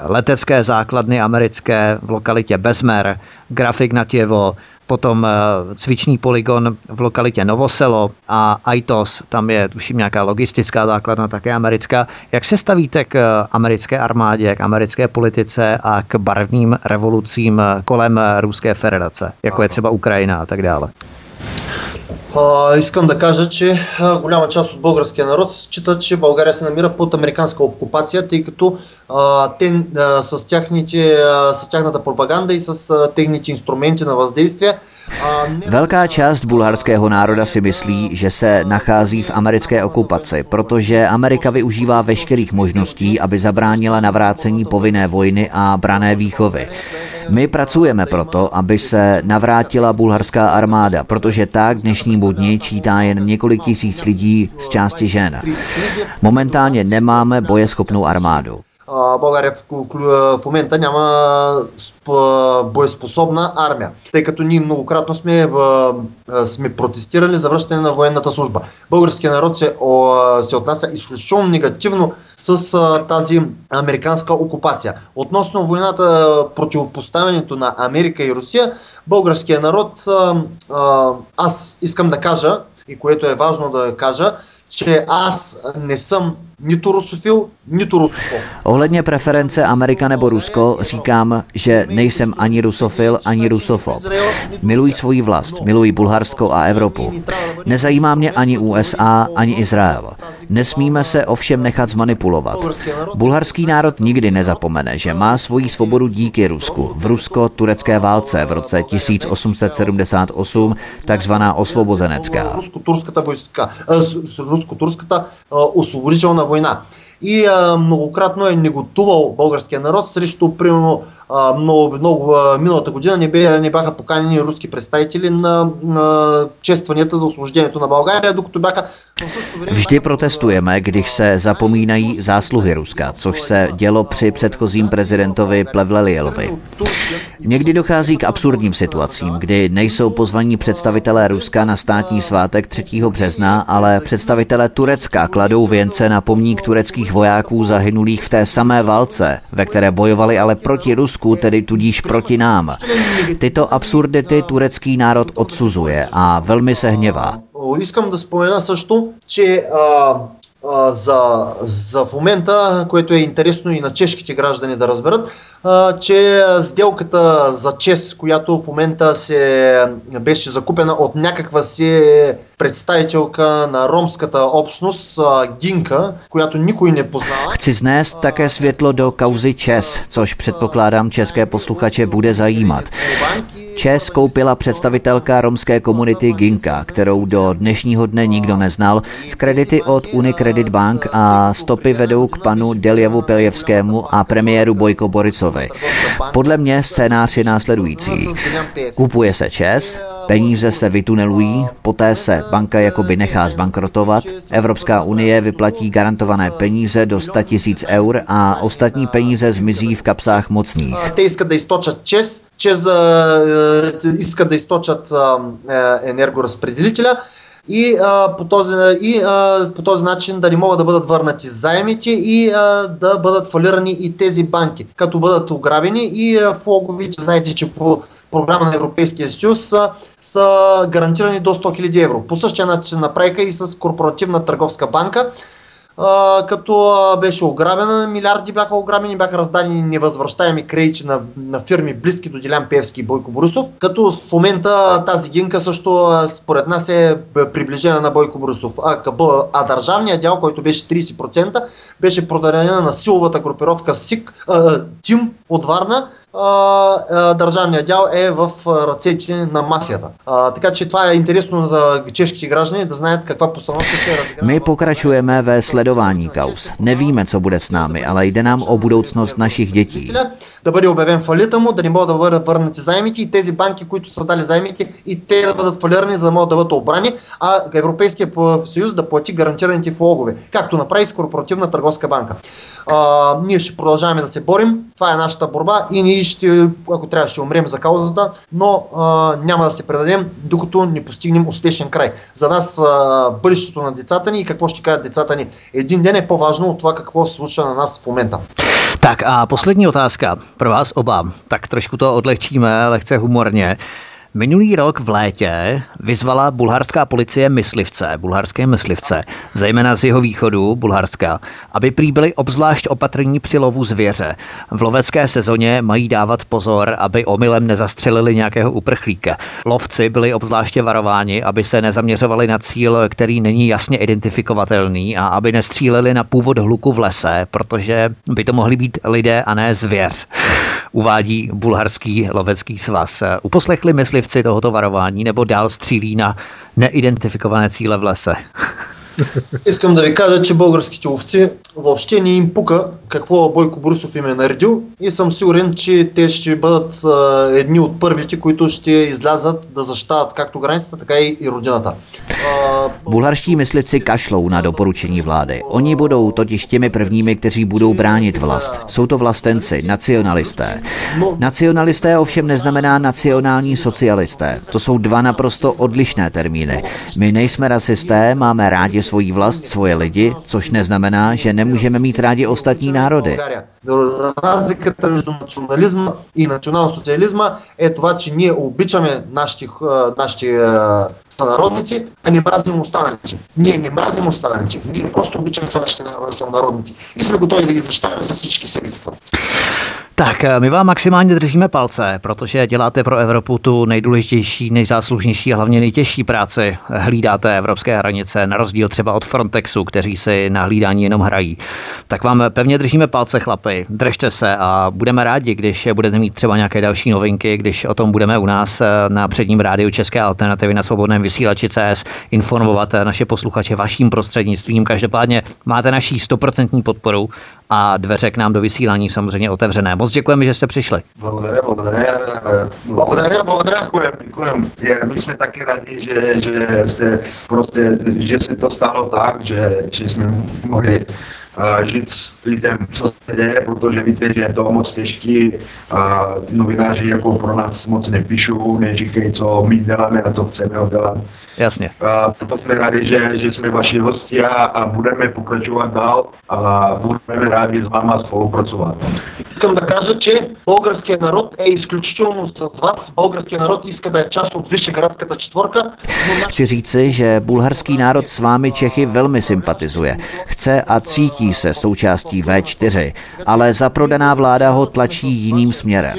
letecké základny americké v lokalitě Bezmer, Grafik na Těvo, potom eh, cvičný poligon v lokalitě Novoselo a Aitos, tam je tuším nějaká logistická základna, také americká. Jak se stavíte k eh, americké armádě, k americké politice a k barvným revolucím eh, kolem Ruské federace, jako je třeba Ukrajina a tak dále? А, искам да кажа, че голяма част от българския народ считат, че България се намира под американска окупация, тъй като а, те а, с, тяхните, а, с тяхната пропаганда и с а, техните инструменти на въздействие Velká část bulharského národa si myslí, že se nachází v americké okupaci, protože Amerika využívá veškerých možností, aby zabránila navrácení povinné vojny a brané výchovy. My pracujeme proto, aby se navrátila bulharská armáda, protože tak dnešnímu dni čítá jen několik tisíc lidí z části žen. Momentálně nemáme bojeschopnou armádu. България в, момента няма боеспособна армия, тъй като ние многократно сме, сме протестирали за връщане на военната служба. Българският народ се, се отнася изключително негативно с тази американска окупация. Относно войната, противопоставянето на Америка и Русия, българският народ, аз искам да кажа, и което е важно да кажа, че аз не съм ni turusofil, ni turusofil. Ohledně preference Amerika nebo Rusko říkám, že nejsem ani rusofil, ani rusofob. Miluji svoji vlast, miluji Bulharsko a Evropu. Nezajímá mě ani USA, ani Izrael. Nesmíme se ovšem nechat zmanipulovat. Bulharský národ nikdy nezapomene, že má svoji svobodu díky Rusku. V rusko-turecké válce v roce 1878, takzvaná osvobozenecká. Rusko-turská eh, eh, osvobozenecká. ruim. И а, многократно е неготувал българския народ срещу, примерно, много, много миналата година не, бе, не бяха поканени руски представители на, на честванията за освобождението на България, докато бяха Vždy protestujeme, když se zapomínají zásluhy Ruska, což se dělo při předchozím prezidentovi Plevlelielovi. Někdy dochází k absurdním situacím, kdy nejsou pozvaní představitelé Ruska na státní svátek 3. března, ale představitelé Turecka kladou věnce na pomník tureckých vojáků zahynulých v té samé válce, ve které bojovali ale proti Rusku, tedy tudíž proti nám. Tyto absurdity turecký národ odsuzuje a velmi se hněvá. Искам да спомена също, че за, за в момента, което е интересно и на чешките граждани да разберат, а, че сделката за ЧЕС, която в момента се беше закупена от някаква си представителка на ромската общност а, Гинка, която никой не познава. Chci znést také světlo do kauzy ČES, což předpokládám české posluchače bude zajímat. ČES koupila představitelka romské komunity Ginka, kterou do dnešního dne nikdo neznal, z kredity od Unicredit Bank a stopy vedou k panu Deljevu Peljevskému a premiéru Bojko Boricovi. Podle mě scénář je následující. Kupuje se ČES, Peníze se vytunelují, poté se banka jakoby nechá zbankrotovat, Evropská unie vyplatí garantované peníze do 100 tisíc eur a ostatní peníze zmizí v kapsách mocných. Да източат ЧЕС, ЧЕС искат да източат енергоразпределителя и, а, по този, и а, по този начин да не могат да бъдат върнати заемите и а, да бъдат фалирани и тези банки, като бъдат ограбени и а, влоговите, знаете, че по програма на Европейския съюз са, са гарантирани до 100 000 евро. По същия начин направиха и с Корпоративна търговска банка, като беше ограбена, милиарди бяха ограбени, бяха раздадени невъзвръщаеми кредити на, на фирми близки до Дилян Певски и Бойко Борисов, като в момента тази гинка също според нас е приближена на Бойко Борисов. А, а държавният дял, който беше 30%, беше продаден на силовата групировка СИК, а, Тим от Варна, държавният дял е в ръцете на мафията. Така че това е интересно за чешки граждани да знаят каква постановка се разиграва. My pokračujeme ve sledování kaus. Nevíme, co bude s námi, ale jde nám o budoucност našich dětí. Да бъде обявен фалита му, да не могат да бъдат върнати заемите и тези банки, които са дали заемите, и те да бъдат фалирани, за да могат да бъдат обрани, а Европейския съюз да плати гарантираните влогове, както направи с Корпоративна търговска банка. А, ние ще продължаваме да се борим, това е нашата борба и ние ще, ако трябва, ще умрем за каузата, но а, няма да се предадем, докато не постигнем успешен край. За нас а, бъдещето на децата ни и какво ще кажат децата ни един ден е по-важно от това какво се случва на нас в момента. Tak a poslední otázka pro vás oba. Tak trošku to odlehčíme lehce humorně. Minulý rok v létě vyzvala bulharská policie myslivce, bulharské myslivce, zejména z jeho východu Bulharska, aby prý byli obzvlášť opatrní při lovu zvěře. V lovecké sezóně mají dávat pozor, aby omylem nezastřelili nějakého uprchlíka. Lovci byli obzvláště varováni, aby se nezaměřovali na cíl, který není jasně identifikovatelný a aby nestříleli na původ hluku v lese, protože by to mohli být lidé a ne zvěř uvádí bulharský lovecký svaz. Uposlechli myslivci tohoto varování nebo dál střílí na neidentifikované cíle v lese? Искам да ви кажа, че българските ловци въобще не им пука какво Бойко Борисов им е наредил и съм сигурен, че те ще бъдат едни от първите, които ще излязат да защитават както границата, така и, и родината. Bulharští myslivci kašlou na doporučení vlády. Oni budou totiž těmi prvními, kteří budou bránit vlast. Jsou to vlastenci, nacionalisté. Nacionalisté ovšem neznamená nacionální socialisté. To jsou dva naprosto odlišné termíny. My nejsme rasisté, máme rádi svoji vlast, svoje lidi, což neznamená, že nemůžeme mít rádi ostatní národy. Разликата между национализма и национал-социализма е това, че ние обичаме нашите, нашите сънародници, а не мразим останалите. Ние не мразим останалите. Ние просто обичаме нашите сънародници и сме готови да ги защитаваме с всички средства. Tak, my vám maximálně držíme palce, protože děláte pro Evropu tu nejdůležitější, nejzáslužnější a hlavně nejtěžší práci. Hlídáte evropské hranice, na rozdíl třeba od Frontexu, kteří si na hlídání jenom hrají. Tak vám pevně držíme palce, chlapi, držte se a budeme rádi, když budete mít třeba nějaké další novinky, když o tom budeme u nás na předním rádiu České alternativy na svobodném vysílači CS informovat naše posluchače vaším prostřednictvím. Každopádně máte naší stoprocentní podporu a dveře k nám do vysílání samozřejmě otevřené. Moc děkujeme, že jste přišli. Благодаря, благодаря. Благодаря, благодаря, děkujem, děkujem. My jsme taky rádi, že, že, jste prostě, že se to stalo tak, že, že jsme mohli říct lidem, co se děje, protože víte, že je to moc těžký. A novináři jako pro nás moc nepíšou, neříkají, co my děláme a co chceme dělat. Jasně. A proto jsme rádi, že, že jsme vaši hosti a, a budeme pokračovat dál a budeme rádi s váma spolupracovat. Искам да кажа, че българският народ е изключително с вас. Българският народ иска да е част от Вишеградската четворка. Chci říci, že bulharský národ s vámi Čechy velmi sympatizuje. Chce a cítí se součástí V4, ale zaprodaná vláda ho tlačí jiným směrem.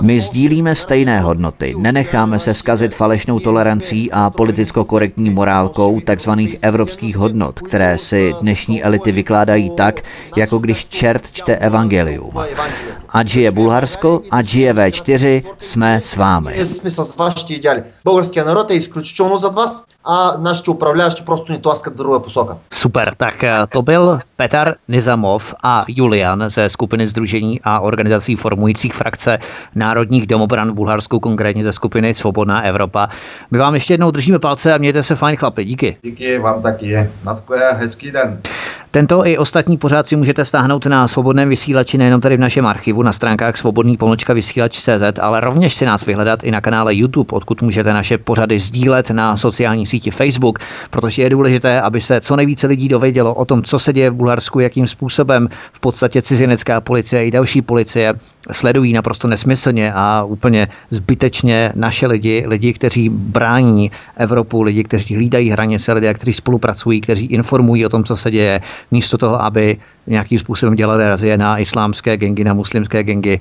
My sdílíme stejné hodnoty, nenecháme se skazit falešnou tolerancí a politicko korektní morálkou takzvaných evropských hodnot, které si dnešní elity vykládají tak, jako když čert čte evangelium. Ať žije Bulharsko, ať žije V4, jsme s vámi. Ние сме с вашите идеали. Българският народ е изключително зад вас, а нашите управляващи просто ни тласкат в друга посока. Super, tak eh, to byl Petar Nizamov a Julian ze skupiny Združení a organizací formujících frakce Národních domobran v Bulharsku, konkrétně ze skupiny Svobodná Evropa. My vám ještě jednou držíme palce a mějte se fajn chlapi, díky. Díky vám taky. Naschle, hezký den. Tento i ostatní pořád si můžete stáhnout na svobodném vysílači, nejenom tady v našem archivu na stránkách svobodný pomlčka vysílač.cz, ale rovněž si nás vyhledat i na kanále YouTube, odkud můžete naše pořady sdílet na sociální síti Facebook, protože je důležité, aby se co nejvíce lidí dovědělo o tom, co se děje v Bulharsku, jakým způsobem v podstatě cizinecká policie i další policie sledují naprosto nesmyslně a úplně zbytečně naše lidi, lidi, kteří brání Evropu, lidi, kteří hlídají hranice, lidé, kteří spolupracují, kteří informují o tom, co se děje, místo toho, aby nějakým způsobem dělali razie na islámské gengy, na muslimské gengy,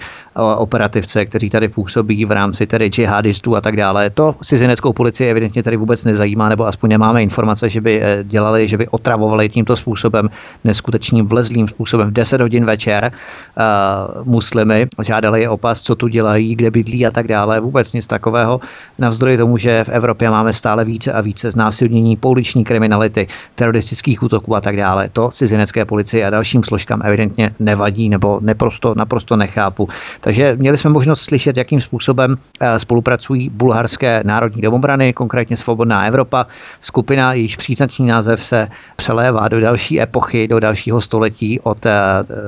operativce, kteří tady působí v rámci tedy džihadistů a tak dále. To cizineckou policii evidentně tady vůbec nezajímá, nebo aspoň nemáme informace, že by eh, dělali, že by otravovali tímto způsobem, neskutečným vlezlým způsobem v 10 hodin večer uh, muslimy, žádali je opas, co tu dělají, kde bydlí a tak dále. Vůbec nic takového. Navzdory tomu, že v Evropě máme stále více a více znásilnění, pouliční kriminality, teroristických útoků a tak dále. To cizinecké policie a dalším složkám evidentně nevadí nebo neprosto, naprosto nechápu. Takže měli jsme možnost slyšet, jakým způsobem eh, spolupracují bulharské národní domobrany, konkrétně Svobodná Evropa, skupina, jejíž příznačný název se přelévá do další epochy, do dalšího století od eh,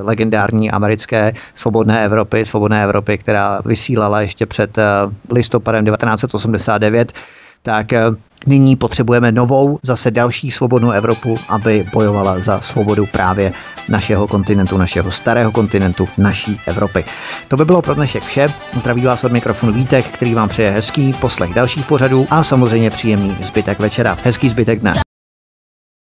legendární americké Svobodné Evropy, Svobodné Evropy, která vysílala ještě před eh, listopadem 1989 tak nyní potřebujeme novou, zase další svobodnou Evropu, aby bojovala za svobodu právě našeho kontinentu, našeho starého kontinentu, naší Evropy. To by bylo pro dnešek vše. Zdraví vás od mikrofonu Vítek, který vám přeje hezký poslech dalších pořadů a samozřejmě příjemný zbytek večera. Hezký zbytek dne.